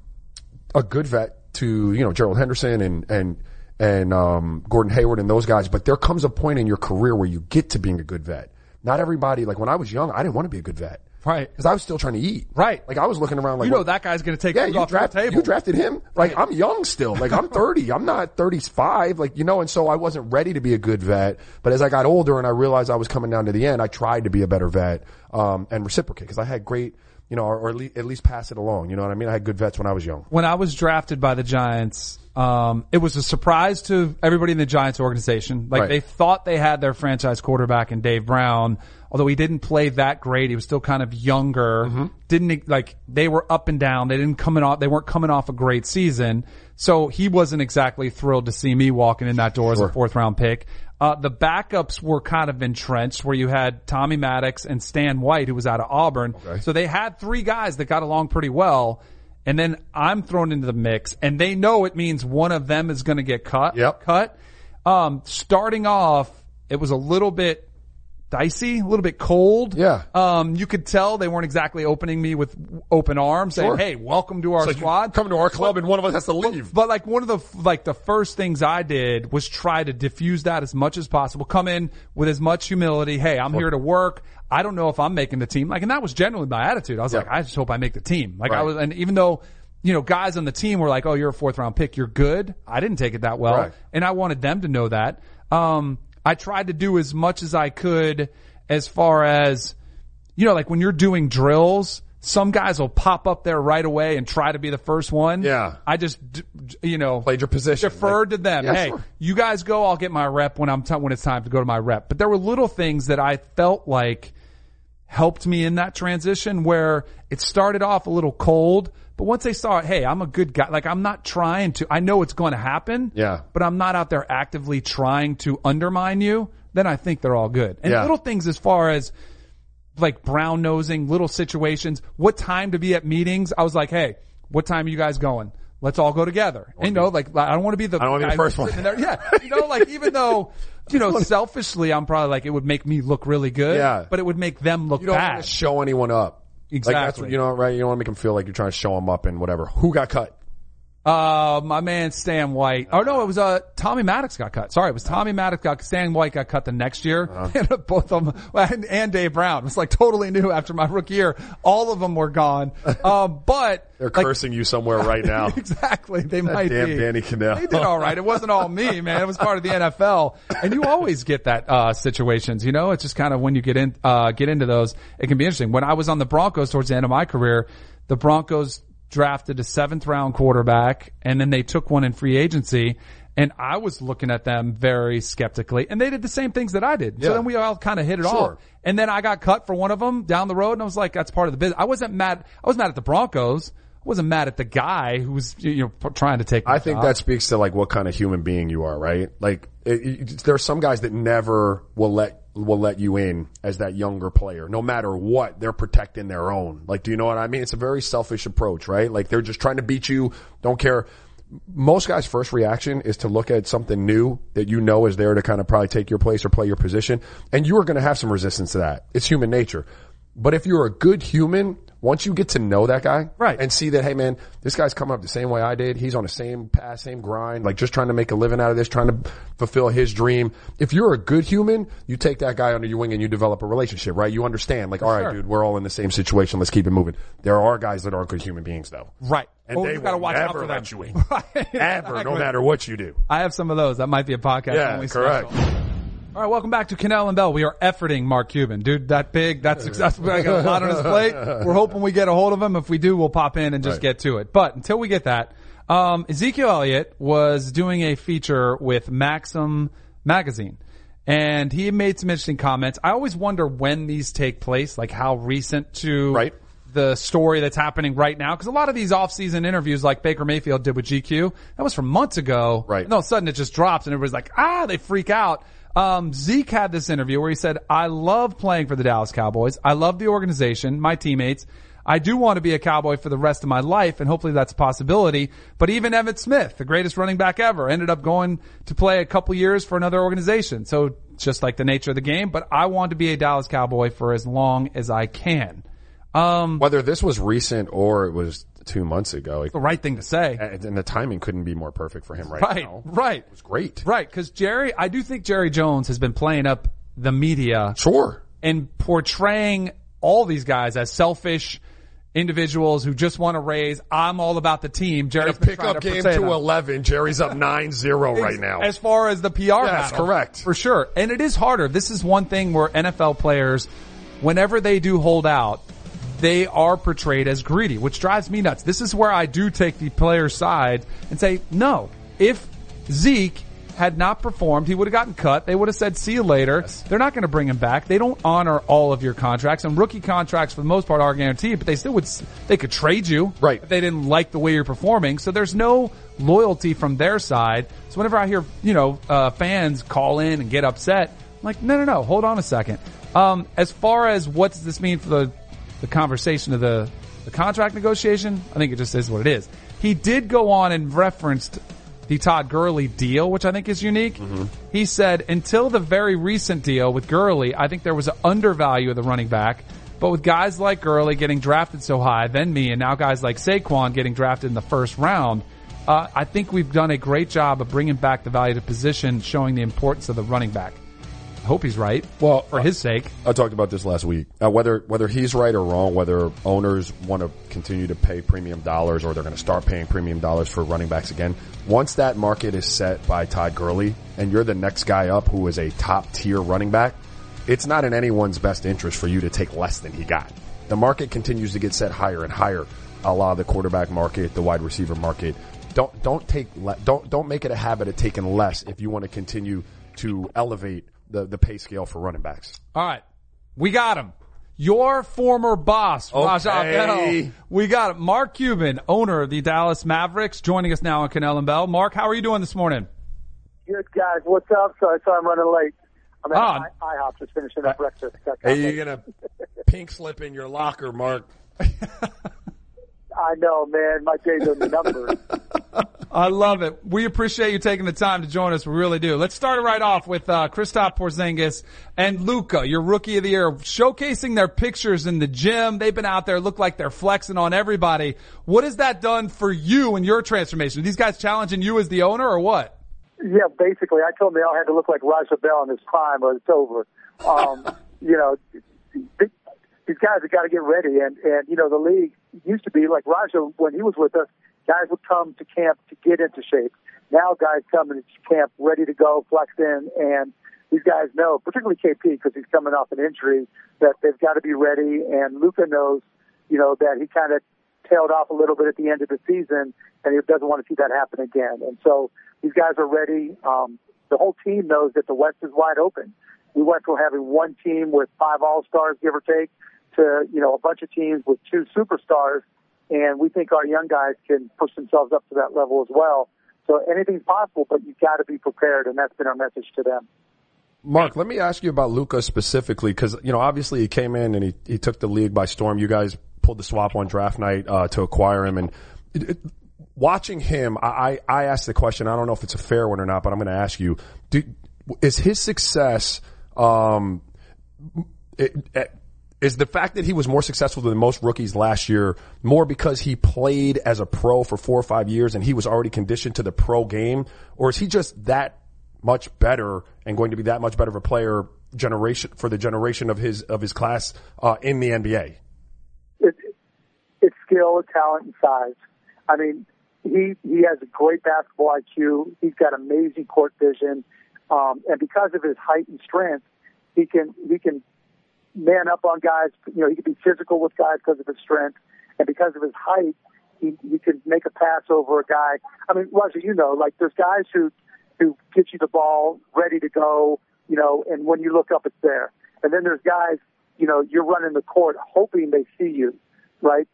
Speaker 2: a good vet to, you know, Gerald Henderson and, and, and, um, Gordon Hayward and those guys. But there comes a point in your career where you get to being a good vet. Not everybody, like when I was young, I didn't want to be a good vet.
Speaker 1: Right.
Speaker 2: Because I was still trying to eat.
Speaker 1: Right.
Speaker 2: Like I was looking around like,
Speaker 1: you know
Speaker 2: what-
Speaker 1: that guy's going to take
Speaker 2: yeah, you,
Speaker 1: off
Speaker 2: draft,
Speaker 1: table.
Speaker 2: you drafted him. Like I'm young still. Like I'm <laughs> 30. I'm not 35. Like you know, and so I wasn't ready to be a good vet. But as I got older and I realized I was coming down to the end, I tried to be a better vet um, and reciprocate because I had great, you know, or, or at, least, at least pass it along. You know what I mean? I had good vets when I was young.
Speaker 1: when I was drafted by the Giants, um, it was a surprise to everybody in the Giants organization. Like
Speaker 2: Right.
Speaker 1: they thought they had their franchise quarterback in Dave Brown, although he didn't play that great. He was still kind of younger.
Speaker 2: Mm-hmm.
Speaker 1: Didn't like they were up and down. They didn't coming off. They weren't coming off a great season. So he wasn't exactly thrilled to see me walking in that door as a fourth round pick. Uh, the backups were kind of entrenched where you had Tommy Maddox and Stan White, who was out of Auburn. So they had three guys that got along pretty well. And then I'm thrown into the mix and they know it means one of them is going to get cut.
Speaker 2: Yep.
Speaker 1: Cut. Um, starting off, it was a little bit dicey, a little bit cold.
Speaker 2: Yeah.
Speaker 1: Um, you could tell they weren't exactly opening me with open arms saying,
Speaker 2: Sure.
Speaker 1: Hey, welcome to our
Speaker 2: like
Speaker 1: squad.
Speaker 2: come to our club and one of us has to leave.
Speaker 1: But like one of the like the first things I did was try to diffuse that as much as possible. Come in with as much humility. Hey, I'm here to work. I don't know if I'm making the team. Like, and that was generally my attitude. I was
Speaker 2: Yeah.
Speaker 1: like, I just hope I make the team. Like I was, and even though you know guys on the team were like, oh, you're a fourth round pick, you're good. I didn't take it that well,
Speaker 2: Right.
Speaker 1: and I wanted them to know that. Um, I tried to do as much as I could as far as you know, like when you're doing drills, some guys will pop up there right away and try to be the first one.
Speaker 2: Yeah.
Speaker 1: I just, you know,
Speaker 2: Played your position.
Speaker 1: deferred
Speaker 2: Like-
Speaker 1: to them.
Speaker 2: Yeah,
Speaker 1: hey,
Speaker 2: sure.
Speaker 1: you guys go. I'll get my rep when I'm t- when it's time to go to my rep. But there were little things that I felt like helped me in that transition where it started off a little cold, but once they saw, hey, I'm a good guy. Like I'm not trying to. I know it's going to happen.
Speaker 2: Yeah.
Speaker 1: But I'm not out there actively trying to undermine you. Then I think they're all good. And
Speaker 2: Yeah.
Speaker 1: little things as far as like brown nosing, little situations, what time to be at meetings. I was like, hey, what time are you guys going? Let's all go together. You know, like I don't want to be the
Speaker 2: I don't wanna be the first one.
Speaker 1: there. Yeah, you know, like even though <laughs> you know selfishly, I'm probably like it would make me look really good.
Speaker 2: Yeah.
Speaker 1: but it would make them look
Speaker 2: You don't
Speaker 1: bad.
Speaker 2: want to show anyone up. Like that's
Speaker 1: Exactly.
Speaker 2: what, you know, right? You don't want to make them feel like you're trying to show them up and whatever. Who got cut?
Speaker 1: Uh, my man Stan White. Oh no, it was uh Tommy Maddox got cut. Sorry, it was Tommy Maddox got Stan White got cut the next year, <laughs> and both of them and, and Dave Brown. It was like totally new after my rookie year. All of them were gone. <laughs> Um, but
Speaker 2: They're
Speaker 1: like,
Speaker 2: cursing you somewhere right now. <laughs>
Speaker 1: exactly. They might
Speaker 2: damn
Speaker 1: be.
Speaker 2: Danny Kanell.
Speaker 1: They did all right. It wasn't all me, man. It was part of the NFL, and you always get that uh, situations. You know, it's just kind of when you get in uh, get into those, it can be interesting. When I was on the Broncos towards the end of my career, the Broncos drafted a seventh round quarterback, and then they took one in free agency. And I was looking at them very skeptically, and they did the same things that I did. So then we all kind of hit it
Speaker 2: Sure.
Speaker 1: off. And then I got cut for one of them down the road, and I was like, "That's part of the business." I wasn't mad. I was mad at the Broncos. I wasn't mad at the guy who was you know trying to take.
Speaker 2: I think
Speaker 1: job.
Speaker 2: that speaks to like what kind of human being you are, right? Like it, it, there are some guys that never will let will let you in as that younger player, no matter what. They're protecting their own. Like, do you know what I mean? It's a very selfish approach, right? Like they're just trying to beat you. Don't care. Most guys' first reaction is to look at something new that you know is there to kind of probably take your place or play your position, and you are going to have some resistance to that. It's human nature. But if you're a good human, once you get to know that guy,
Speaker 1: Right.
Speaker 2: and see that, hey man, this guy's coming up the same way I did. He's on the same path, same grind, like just trying to make a living out of this, trying to fulfill his dream. If you're a good human, you take that guy under your wing and you develop a relationship, right? You understand, like, all right,
Speaker 1: sure.
Speaker 2: dude, we're all in the same situation. Let's keep it moving. There are guys that aren't good human beings though.
Speaker 1: right.
Speaker 2: And
Speaker 1: Oh,
Speaker 2: they
Speaker 1: gotta
Speaker 2: will
Speaker 1: watch out for them.
Speaker 2: let you in. <laughs>
Speaker 1: Right.
Speaker 2: Ever, no matter what you do.
Speaker 1: I have some of those. That might be a podcast.
Speaker 2: Yeah, correct.
Speaker 1: special. All right, welcome back to Kanell and Bell. We are efforting Mark Cuban, dude. That big, that's successful. I got a lot on his plate. We're <laughs> hoping we get a hold of him. If we do, we'll pop in and just
Speaker 2: Right.
Speaker 1: get to it. But until we get that, um, Ezekiel Elliott was doing a feature with Maxim magazine. And he made some interesting comments. I always wonder when these take place, like how recent to
Speaker 2: Right.
Speaker 1: the story that's happening right now. Because a lot of these off-season interviews, like Baker Mayfield did with GQ, that was from months ago.
Speaker 2: Right.
Speaker 1: And all of a sudden it just drops and everybody's like, ah, they freak out. Um, Zeke had this interview where he said, I love playing for the Dallas Cowboys. I love the organization, my teammates. I do want to be a Cowboy for the rest of my life, and hopefully that's a possibility. But even Emmitt Smith, the greatest running back ever, ended up going to play a couple years for another organization. So just like the nature of the game, but I want to be a Dallas Cowboy for as long as I can. Um,
Speaker 2: Whether this was recent or it was two months ago,
Speaker 1: the right thing to say.
Speaker 2: and and the timing couldn't be more perfect for him right,
Speaker 1: Right,
Speaker 2: now.
Speaker 1: right.
Speaker 2: It was great.
Speaker 1: Right, because Jerry, I do think Jerry Jones has been playing up the media
Speaker 2: Sure.
Speaker 1: and portraying all these guys as selfish individuals who just want to raise. I'm all about the team. Jerry's trying
Speaker 2: pickup game to
Speaker 1: them.
Speaker 2: 11, Jerry's up 9-0 <laughs> right now.
Speaker 1: As far as the PR, battle,
Speaker 2: correct.
Speaker 1: for sure. And it is harder. This is one thing where NFL players, whenever they do hold out, they are portrayed as greedy, which drives me nuts. This is where I do take the player's side and say, no, if Zeke had not performed, he would have gotten cut. They would have said, see you later. They're not going to bring him back. They don't honor all of your contracts and rookie contracts for the most part are guaranteed, but they still would, they could trade you.
Speaker 2: Right.
Speaker 1: If they didn't like the way you're performing. So there's no loyalty from their side. So whenever I hear, you know, uh, fans call in and get upset, I'm like, no, no, no, hold on a second. Um, as far as what does this mean for the, the conversation of the, the contract negotiation, I think it just is what it is. He did go on and referenced the Todd Gurley deal, which I think is unique. He said, until the very recent deal with Gurley, I think there was an undervalue of the running back. But with guys like Gurley getting drafted so high, then me, and now guys like Saquon getting drafted in the first round, uh, I think we've done a great job of bringing back the value to position, showing the importance of the running back. I hope he's right.
Speaker 2: Well,
Speaker 1: for his sake.
Speaker 2: I talked about this last week. Uh, whether whether he's right or wrong, whether owners want to continue to pay premium dollars or they're going to start paying premium dollars for running backs again. Once that market is set by Todd Gurley, and you're the next guy up who is a top tier running back, it's not in anyone's best interest for you to take less than he got. The market continues to get set higher and higher. A lot of the quarterback market, the wide receiver market. Don't don't take le- don't don't make it a habit of taking less if you want to continue to elevate the the pay scale for running backs.
Speaker 1: All right. We got him. Your former boss, Raja
Speaker 2: Okay.
Speaker 1: Bell. We got him. Mark Cuban, owner of the Dallas Mavericks, joining us now on Kanell and Bell. Mark, how are you doing this morning?
Speaker 9: Good guys, what's up? Sorry, sorry I'm running late. I'm at
Speaker 1: Ah.
Speaker 9: I- IHOP just finishing up breakfast. Are
Speaker 2: you're gonna pink slip in your locker, Mark. <laughs>
Speaker 9: I know, man. My days are numbered.
Speaker 1: I love it. We appreciate you taking the time to join us. We really do. Let's start it right off with uh, Kristaps Porzingis and Luka, your rookie of the year, showcasing their pictures in the gym. They've been out there, look like they're flexing on everybody. What has that done for you and your transformation? Are these guys challenging you as the owner or what?
Speaker 9: yeah, basically, I told them they all had to look like Raja Bell in his prime, or it's over. Um, <laughs> you know, these guys have got to get ready, and and you know, the league used to be like Raja when he was with us. Guys would come to camp to get into shape. Now, guys come into camp ready to go, flex in, and these guys know, particularly KP, because he's coming off an injury, that they've got to be ready. And Luka knows, you know, that he kind of tailed off a little bit at the end of the season, and he doesn't want to see that happen again. And so these guys are ready. Um, the whole team knows that the West is wide open. We went from having one team with five All Stars, give or take, to you know a bunch of teams with two superstars, and we think our young guys can push themselves up to that level as well. So anything's possible, but you've got to be prepared, and that's been our message to them.
Speaker 2: Mark, let me ask you about Luka specifically because you know obviously he came in and he he took the league by storm. You guys pulled the swap on draft night uh, to acquire him, and it, it, watching him, I, I asked the question. I don't know if it's a fair one or not, but I'm going to ask you: do, Is his success? Um, it, is the fact that he was more successful than most rookies last year more because he played as a pro for four or five years and he was already conditioned to the pro game, or is he just that much better and going to be that much better of a player generation for the generation of his of his class uh, in the NBA?
Speaker 9: It, it's skill, talent, and size. I mean, he he has a great basketball IQ. He's got amazing court vision, um, and because of his height and strength, he can he can man up on guys. You know, he can be physical with guys because of his strength, and because of his height, he he can make a pass over a guy. I mean, Raja, you know, like there's guys who who get you the ball ready to go, you know, and when you look up, it's there. And then there's guys, you know, you're running the court hoping they see you, right?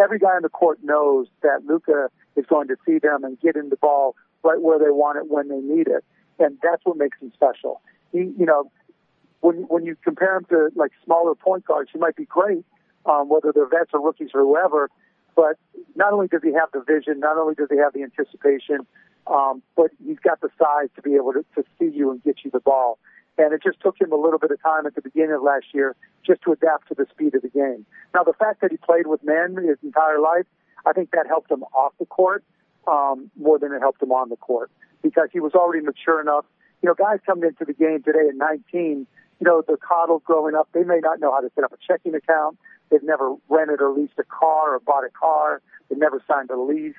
Speaker 9: Every guy on the court knows that Luka is going to see them and get in the ball right where they want it when they need it, and that's what makes him special. He, you know, when when you compare him to like smaller point guards, he might be great, um, whether they're vets or rookies or whoever. But not only does he have the vision, not only does he have the anticipation, um, but he's got the size to be able to, to see you and get you the ball. And it just took him a little bit of time at the beginning of last year just to adapt to the speed of the game. Now, the fact that he played with men his entire life, I think that helped him off the court um, more than it helped him on the court because he was already mature enough. You know, guys coming into the game today at 19, you know, they're coddled growing up. They may not know how to set up a checking account. They've never rented or leased a car or bought a car. They've never signed a lease.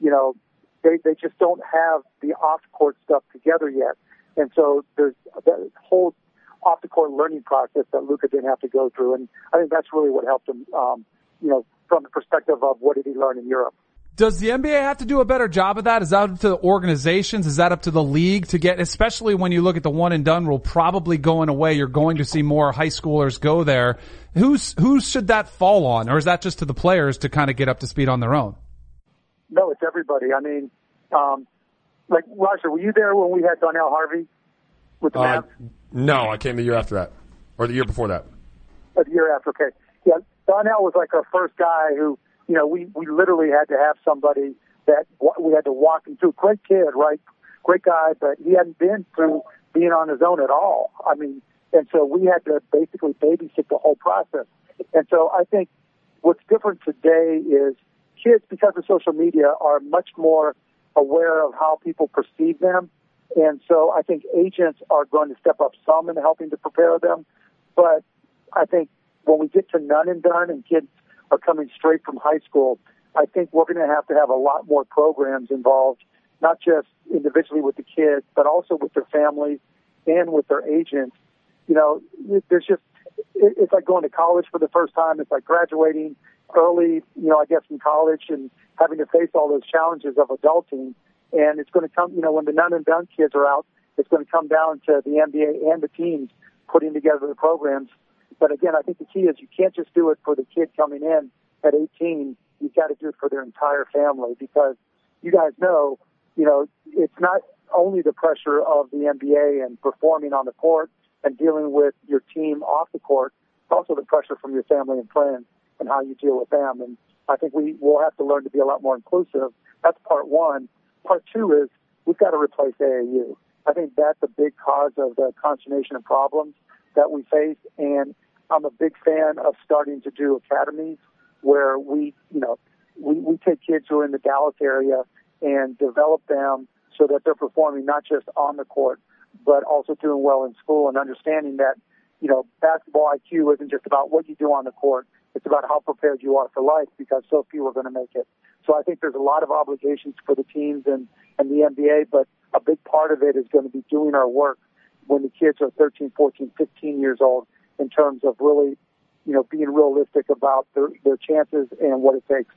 Speaker 9: You know, they they just don't have the off court stuff together yet. And so there's that whole off the court learning process that Luka didn't have to go through. And I think that's really what helped him, um, you know, from the perspective of what did he learn in Europe.
Speaker 1: Does the NBA have to do a better job of that? Is that up to the organizations? Is that up to the league to get, especially when you look at the one and done rule probably going away? You're going to see more high schoolers go there. Who's, who should that fall on? Or is that just to the players to kind of get up to speed on their own?
Speaker 9: No, it's everybody. I mean, um, like Raja, were you there when we had Donnell Harvey with the
Speaker 2: Uh,
Speaker 9: Mavs?
Speaker 2: no, I came the year after that, or the year before that.
Speaker 9: A year after, okay. Yeah, Donnell was like our first guy who, you know, we we literally had to have somebody that we had to walk him through. Great kid, right? Great guy, but he hadn't been through being on his own at all. I mean, and so we had to basically babysit the whole process. And so I think what's different today is kids, because of social media, are much more aware of how people perceive them. And so I think agents are going to step up some in helping to prepare them. But I think when we get to none and done and kids are coming straight from high school, I think we're going to have to have a lot more programs involved, not just individually with the kids, but also with their families and with their agents. You know, there's just, it's like going to college for the first time. It's like graduating early, you know, I guess in college and having to face all those challenges of adulting. And it's going to come, you know, when the none and done kids are out, it's going to come down to the NBA and the teams putting together the programs. But again, I think the key is you can't just do it for the kid coming in at 18. You've got to do it for their entire family because you guys know, you know, it's not only the pressure of the NBA and performing on the court and dealing with your team off the court, it's also the pressure from your family and friends and how you deal with them. And I think we will have to learn to be a lot more inclusive. That's part one. Part two is we've got to replace AAU. I think that's a big cause of the consternation and problems that we face. And I'm a big fan of starting to do academies where we, you know, we, we take kids who are in the Dallas area and develop them so that they're performing not just on the court, but also doing well in school and understanding that, you know, basketball IQ isn't just about what you do on the court. It's about how prepared you are for life because so few are going to make it. So I think there's a lot of obligations for the teams and, and the NBA, but a big part of it is going to be doing our work when the kids are 13, 14, 15 years old in terms of really, you know, being realistic about their, their chances and what it takes.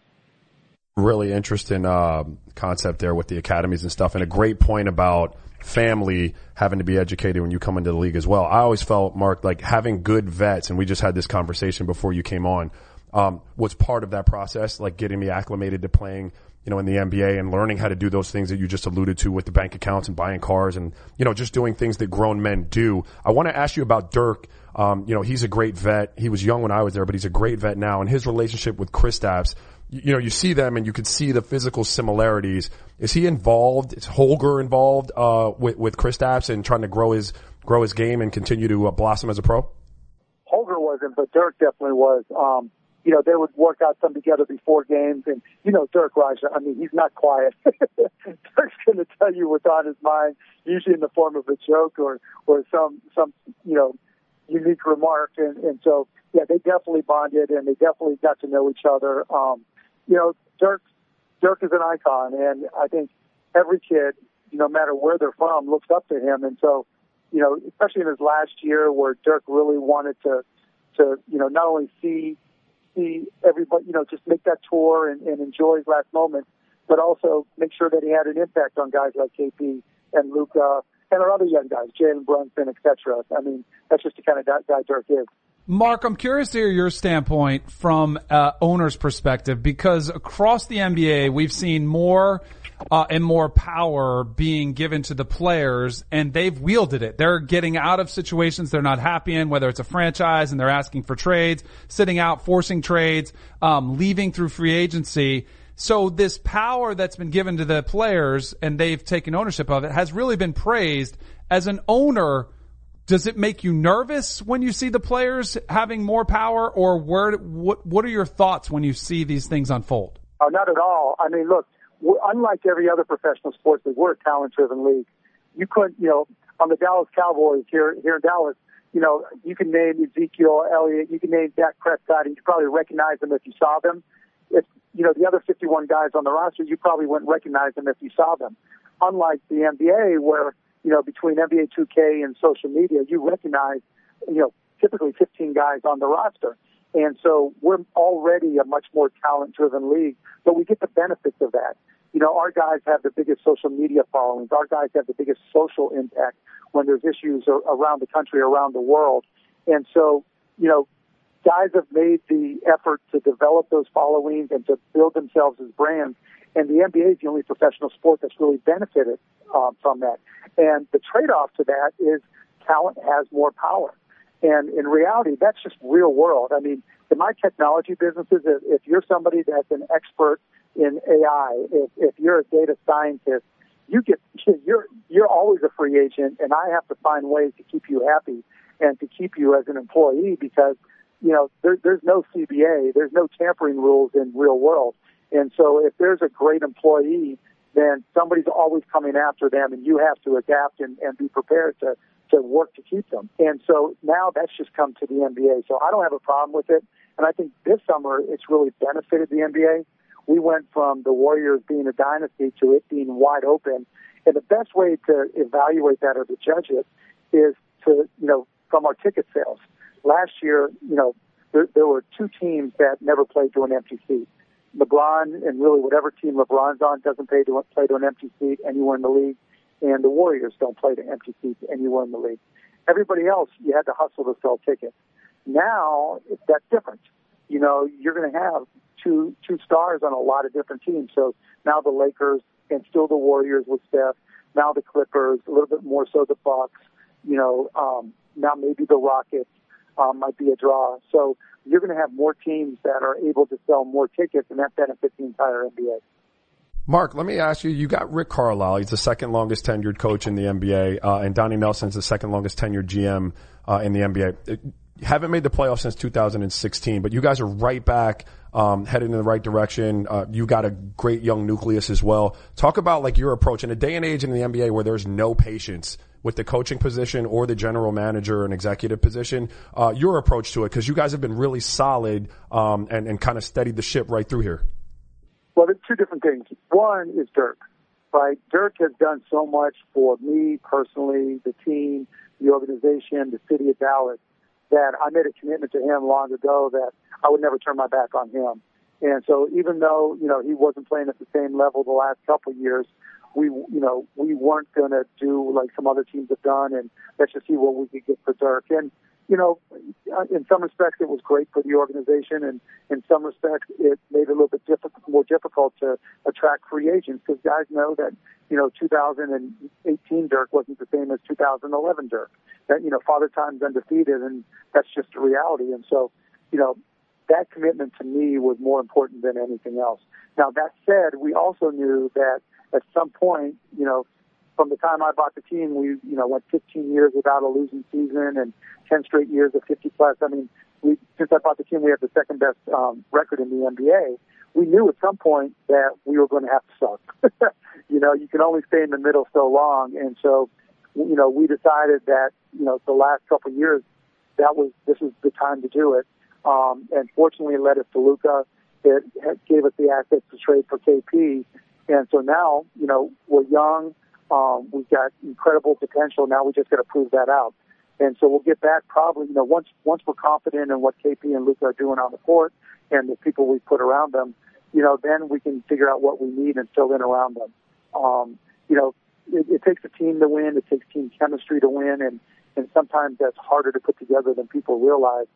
Speaker 2: really interesting uh, concept there with the academies and stuff, and a great point about family having to be educated when you come into the league as well. I always felt, Mark, like having good vets, and we just had this conversation before you came on, um, was part of that process, like getting me acclimated to playing, you know, in the NBA and learning how to do those things that you just alluded to with the bank accounts and buying cars and, you know, just doing things that grown men do. I want to ask you about Dirk. Um, you know, he's a great vet. He was young when I was there, but he's a great vet now. And his relationship with Kristaps, you, you know, you see them and you can see the physical similarities. Is he involved? Is Holger involved uh, with with Kristaps and trying to grow his grow his game and continue to uh, blossom as a pro?
Speaker 9: Holger wasn't, but Dirk definitely was. Um, you know, they would work out some together before games, and you know, Dirk Raja. I mean, he's not quiet. <laughs> Dirk's going to tell you what's on his mind, usually in the form of a joke or or some some you know unique remark, and and so yeah, they definitely bonded, and they definitely got to know each other. Um, you know, Dirk Dirk is an icon, and I think every kid, no matter where they're from, looks up to him, and so you know, especially in his last year where Dirk really wanted to to you know not only see see everybody, you know, just make that tour and, and enjoy his last moment, but also make sure that he had an impact on guys like KP and Luka and our other young guys, Jalen Brunson, etc. I mean, that's just the kind of guy Dirk is.
Speaker 1: Mark, I'm curious to hear your standpoint from uh, owner's perspective because across the NBA, we've seen more uh, and more power being given to the players, and they've wielded it. They're getting out of situations they're not happy in, whether it's a franchise and they're asking for trades, sitting out, forcing trades, um, leaving through free agency. So this power that's been given to the players and they've taken ownership of it has really been praised as an owner does it make you nervous when you see the players having more power, or where, what what are your thoughts when you see these things unfold?
Speaker 9: Oh, not at all. I mean, look, unlike every other professional sports league, we're a talent-driven league. You couldn't, you know, on the Dallas Cowboys here here in Dallas, you know, you can name Ezekiel Elliott, you can name Dak Prescott, and you probably recognize them if you saw them. If you know the other 51 guys on the roster, you probably wouldn't recognize them if you saw them. Unlike the NBA, where you know, between NBA 2K and social media, you recognize, you know, typically 15 guys on the roster. And so we're already a much more talent driven league, but we get the benefits of that. You know, our guys have the biggest social media followings. Our guys have the biggest social impact when there's issues around the country, around the world. And so, you know, guys have made the effort to develop those followings and to build themselves as brands. And the NBA is the only professional sport that's really benefited um, from that. And the trade-off to that is talent has more power. And in reality, that's just real world. I mean, in my technology businesses, if, if you're somebody that's an expert in AI, if, if you're a data scientist, you get <laughs> you're you're always a free agent, and I have to find ways to keep you happy and to keep you as an employee because you know there, there's no CBA, there's no tampering rules in real world, and so if there's a great employee then somebody's always coming after them and you have to adapt and, and be prepared to, to work to keep them. And so now that's just come to the NBA. So I don't have a problem with it. And I think this summer it's really benefited the NBA. We went from the Warriors being a dynasty to it being wide open. And the best way to evaluate that or to judge it is to, you know, from our ticket sales. Last year, you know, there, there were two teams that never played to an empty seat. LeBron and really whatever team LeBron's on doesn't play to, play to an empty seat anywhere in the league, and the Warriors don't play to empty seats anywhere in the league. Everybody else, you had to hustle to sell tickets. Now that's different. You know, you're going to have two two stars on a lot of different teams. So now the Lakers and still the Warriors with Steph. Now the Clippers, a little bit more so the Bucks. You know, um, now maybe the Rockets um, might be a draw. So you're going to have more teams that are able to sell more tickets, and that benefits the entire NBA.
Speaker 2: Mark, let me ask you, you got Rick Carlisle. He's the second longest tenured coach in the NBA, uh, and Donnie Nelson's the second longest tenured GM uh, in the NBA. It, haven't made the playoffs since 2016, but you guys are right back, um, headed in the right direction. Uh, you got a great young nucleus as well. Talk about like your approach in a day and age in the NBA where there's no patience with the coaching position or the general manager and executive position, uh, your approach to it, because you guys have been really solid um, and, and kind of steadied the ship right through here.
Speaker 9: Well, there's two different things. One is Dirk, right? Dirk has done so much for me personally, the team, the organization, the city of Dallas, that I made a commitment to him long ago that I would never turn my back on him. And so even though, you know, he wasn't playing at the same level the last couple of years, we, you know, we weren't going to do like some other teams have done, and let's just see what we could get for Dirk. And you know, uh, in some respects, it was great for the organization, and in some respects, it made it a little bit difficult, more difficult to attract free agents because guys know that you know 2018 Dirk wasn't the same as 2011 Dirk. That you know, Father Time's undefeated, and that's just a reality. And so, you know, that commitment to me was more important than anything else. Now that said, we also knew that at some point, you know, from the time I bought the team, we, you know, went 15 years without a losing season and 10 straight years of 50 plus. I mean, we, since I bought the team, we have the second best um, record in the NBA. We knew at some point that we were going to have to suck. <laughs> you know, you can only stay in the middle so long. And so, you know, we decided that, you know, the last couple of years, that was, this was the time to do it. Um, and fortunately, it led us to Luka. It gave us the assets to trade for KP and so now, you know, we're young. Um, we've got incredible potential. Now we just got to prove that out. And so we'll get back probably, you know, once once we're confident in what KP and Luka are doing on the court and the people we put around them, you know, then we can figure out what we need and fill in around them. Um, you know, it, it takes a team to win. It takes team chemistry to win, and and sometimes that's harder to put together than people realize.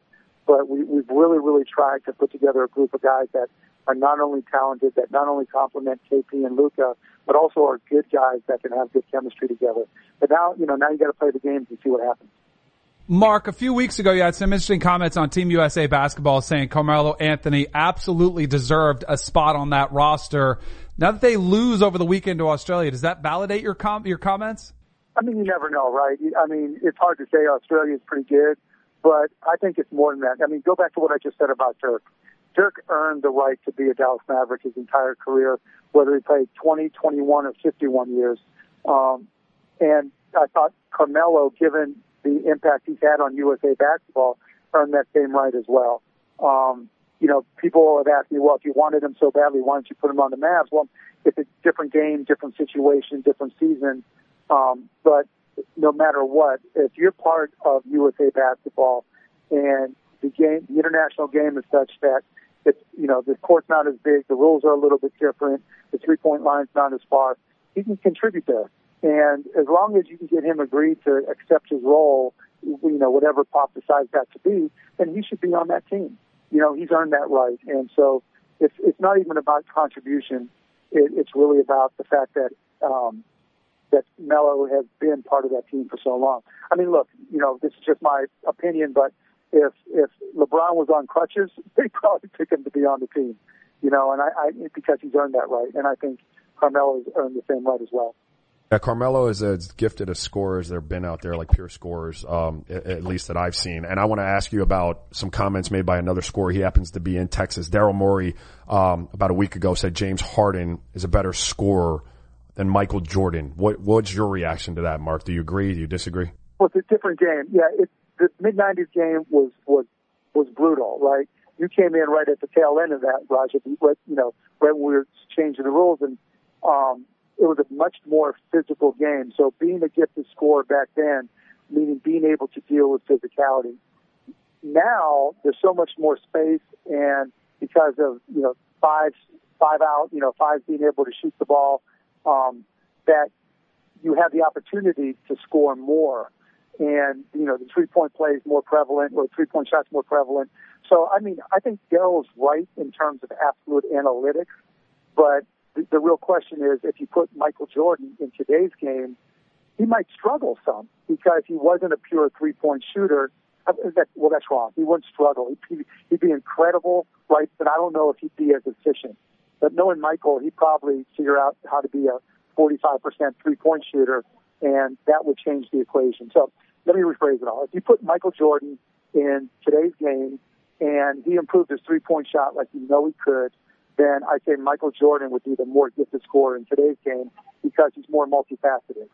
Speaker 9: But we, we've really, really tried to put together a group of guys that are not only talented, that not only complement KP and Luka, but also are good guys that can have good chemistry together. But now, you know, now you got to play the games and see what happens.
Speaker 1: Mark, a few weeks ago, you had some interesting comments on Team USA basketball saying Carmelo Anthony absolutely deserved a spot on that roster. Now that they lose over the weekend to Australia, does that validate your com- your comments?
Speaker 9: I mean, you never know, right? I mean, it's hard to say Australia is pretty good, but I think it's more than that. I mean, go back to what I just said about Dirk. Dirk earned the right to be a Dallas Maverick his entire career, whether he played 20, 21, or 51 years. Um, and I thought Carmelo, given the impact he's had on USA basketball, earned that same right as well. Um, you know, people have asked me, well, if you wanted him so badly, why don't you put him on the Mavs? Well, it's a different game, different situation, different season. Um, but no matter what, if you're part of USA basketball and the game, the international game is such that it's, you know, the court's not as big, the rules are a little bit different, the three point line's not as far, he can contribute there. And as long as you can get him agreed to accept his role, you know, whatever Pop decides that to be, then he should be on that team. You know, he's earned that right. And so it's, it's not even about contribution. It, it's really about the fact that, um, that Melo has been part of that team for so long. I mean, look, you know, this is just my opinion, but if if LeBron was on crutches, <laughs> they'd probably pick him to be on the team. You know, and I, I because he's earned that right, and I think Carmelo has earned the same right as well.
Speaker 2: Yeah, Carmelo is as gifted a scorer as there have been out there, like pure scorers, um, at, at, least that I've seen. And I want to ask you about some comments made by another scorer. He happens to be in Texas. Daryl Morey, um, about a week ago said James Harden is a better scorer than Michael Jordan. What, what's your reaction to that, Mark? Do you agree? Do you disagree?
Speaker 9: Well, it's a different game. Yeah, it, the mid '90s game was was was brutal, right? You came in right at the tail end of that, Raja. But you know, right when we were changing the rules, and um, it was a much more physical game. So being a gifted scorer back then, meaning being able to deal with physicality. Now there's so much more space, and because of you know five five out, you know five being able to shoot the ball, um, that you have the opportunity to score more and you know the three point play is more prevalent or three point shots more prevalent. So I mean I think Daryl's right in terms of absolute analytics, but the, the real question is if you put Michael Jordan in today's game, he might struggle some because he wasn't a pure three point shooter. Uh, that, well, that's wrong. He wouldn't struggle. He'd, he'd be incredible, right? But I don't know if he'd be as efficient. But knowing Michael, he'd probably figure out how to be a 45% three point shooter, and that would change the equation. So let me rephrase it all. If you put Michael Jordan in today's game and he improved his three point shot like you know he could, then I say Michael Jordan would be the more gifted scorer in today's game because he's more multifaceted.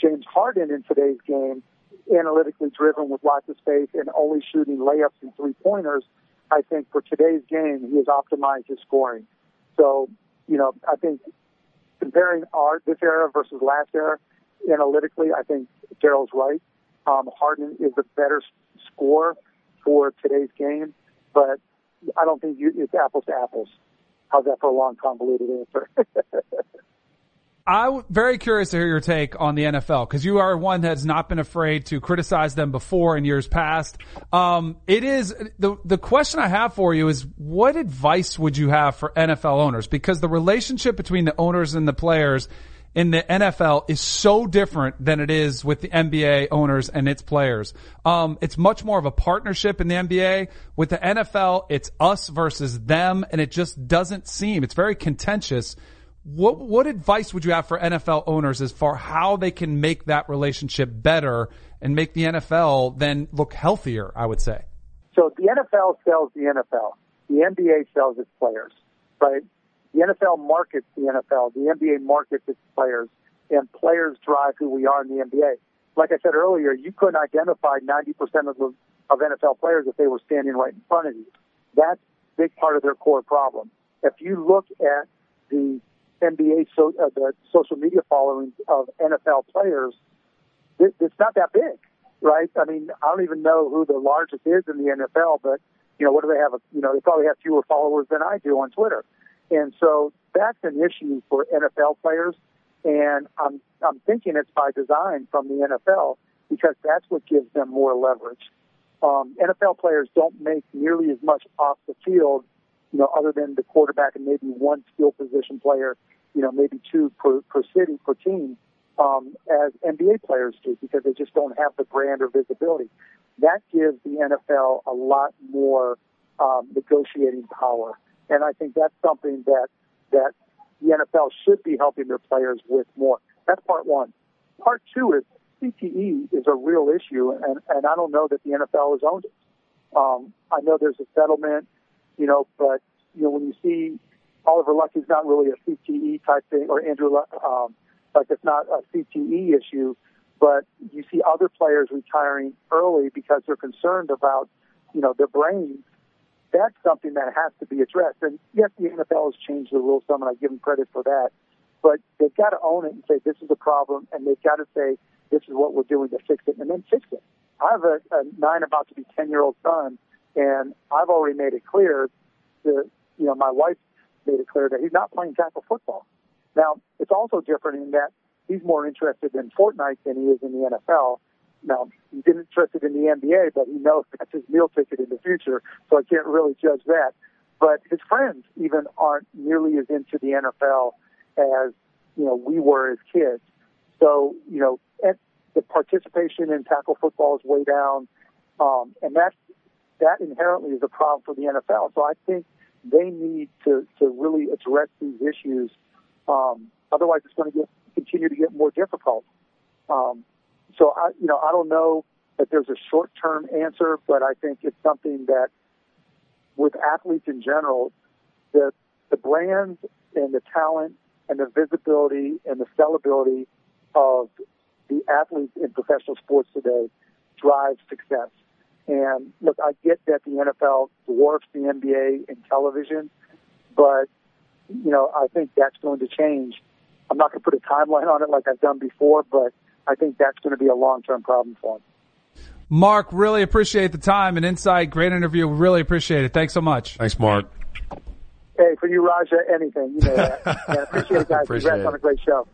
Speaker 9: James Harden in today's game, analytically driven with lots of space and only shooting layups and three pointers, I think for today's game he has optimized his scoring. So, you know, I think comparing our this era versus last era, analytically, I think Daryl's right. Um, Harden is a better scorer for today's game, but I don't think you, it's apples to apples. How's that for a long, convoluted answer? <laughs>
Speaker 1: I'm very curious to hear your take on the NFL because you are one that's not been afraid to criticize them before in years past. Um, it is the the question I have for you is what advice would you have for NFL owners because the relationship between the owners and the players in the NFL is so different than it is with the NBA owners and its players. Um, it's much more of a partnership in the NBA. With the NFL, it's us versus them, and it just doesn't seem. It's very contentious. What what advice would you have for NFL owners as far how they can make that relationship better and make the NFL then look healthier? I would say.
Speaker 9: So the NFL sells the NFL. The NBA sells its players, right? The NFL markets the NFL. The NBA markets its players, and players drive who we are in the NBA. Like I said earlier, you couldn't identify 90% of the of NFL players if they were standing right in front of you. That's a big part of their core problem. If you look at the NBA, so, uh, the social media followings of NFL players, it, it's not that big, right? I mean, I don't even know who the largest is in the NFL, but you know, what do they have? You know, they probably have fewer followers than I do on Twitter. And so that's an issue for NFL players. And I'm, I'm thinking it's by design from the NFL because that's what gives them more leverage. Um, NFL players don't make nearly as much off the field you know, other than the quarterback and maybe one skill position player, you know, maybe two per, per city, per team, um, as NBA players do because they just don't have the brand or visibility. That gives the NFL a lot more um, negotiating power, and I think that's something that that the NFL should be helping their players with more. That's part one. Part two is CTE is a real issue, and, and I don't know that the NFL has owned it. Um, I know there's a settlement, you know, but you know when you see Oliver Lucky's not really a CTE type thing, or Andrew, um, like it's not a CTE issue, but you see other players retiring early because they're concerned about, you know, their brains. That's something that has to be addressed. And yes, the NFL has changed the rules some, and I give them credit for that. But they've got to own it and say this is a problem, and they've got to say this is what we're doing to fix it, and then fix it. I have a, a nine, about to be ten year old son, and I've already made it clear that you know my wife made it clear that he's not playing tackle football. Now it's also different in that he's more interested in Fortnite than he is in the NFL. Now he's interested in the NBA, but he knows that's his meal ticket in the future, so I can't really judge that. But his friends even aren't nearly as into the NFL as you know we were as kids. So you know the participation in tackle football is way down, um, and that that inherently is a problem for the NFL. So I think they need to to really address these issues. Um, otherwise, it's going to get continue to get more difficult. Um, so I, you know, I don't know that there's a short term answer, but I think it's something that with athletes in general, the the brand and the talent and the visibility and the sellability of the athletes in professional sports today drive success. And look, I get that the NFL dwarfs the NBA in television, but you know, I think that's going to change. I'm not going to put a timeline on it like I've done before, but I think that's going to be a long-term problem for him.
Speaker 1: Mark, really appreciate the time and insight. Great interview. Really appreciate it. Thanks so much.
Speaker 2: Thanks, Mark.
Speaker 9: Hey, for you, Raja, anything. You know that. <laughs> yeah, appreciate it, guys.
Speaker 2: Appreciate
Speaker 9: Congrats
Speaker 2: it.
Speaker 9: on a great show.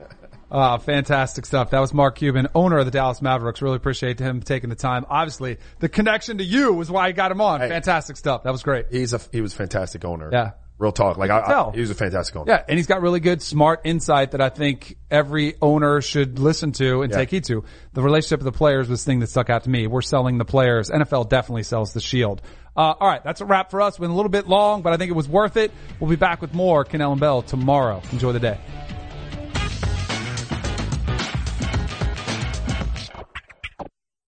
Speaker 1: Uh, fantastic stuff. That was Mark Cuban, owner of the Dallas Mavericks. Really appreciate him taking the time. Obviously, the connection to you was why I got him on. Fantastic stuff. That was great.
Speaker 2: He's a he was a fantastic owner.
Speaker 1: Yeah.
Speaker 2: Real talk. Like I. I, he was a fantastic owner.
Speaker 1: Yeah, and he's got really good, smart insight that I think every owner should listen to and
Speaker 2: Yeah.
Speaker 1: take heed to. The relationship of the players was the thing that stuck out to me. We're selling the players. NFL definitely sells the shield. Uh, all right, that's a wrap for us. Went a little bit long, but I think it was worth it. We'll be back with more Kanell and Bell tomorrow. Enjoy the day.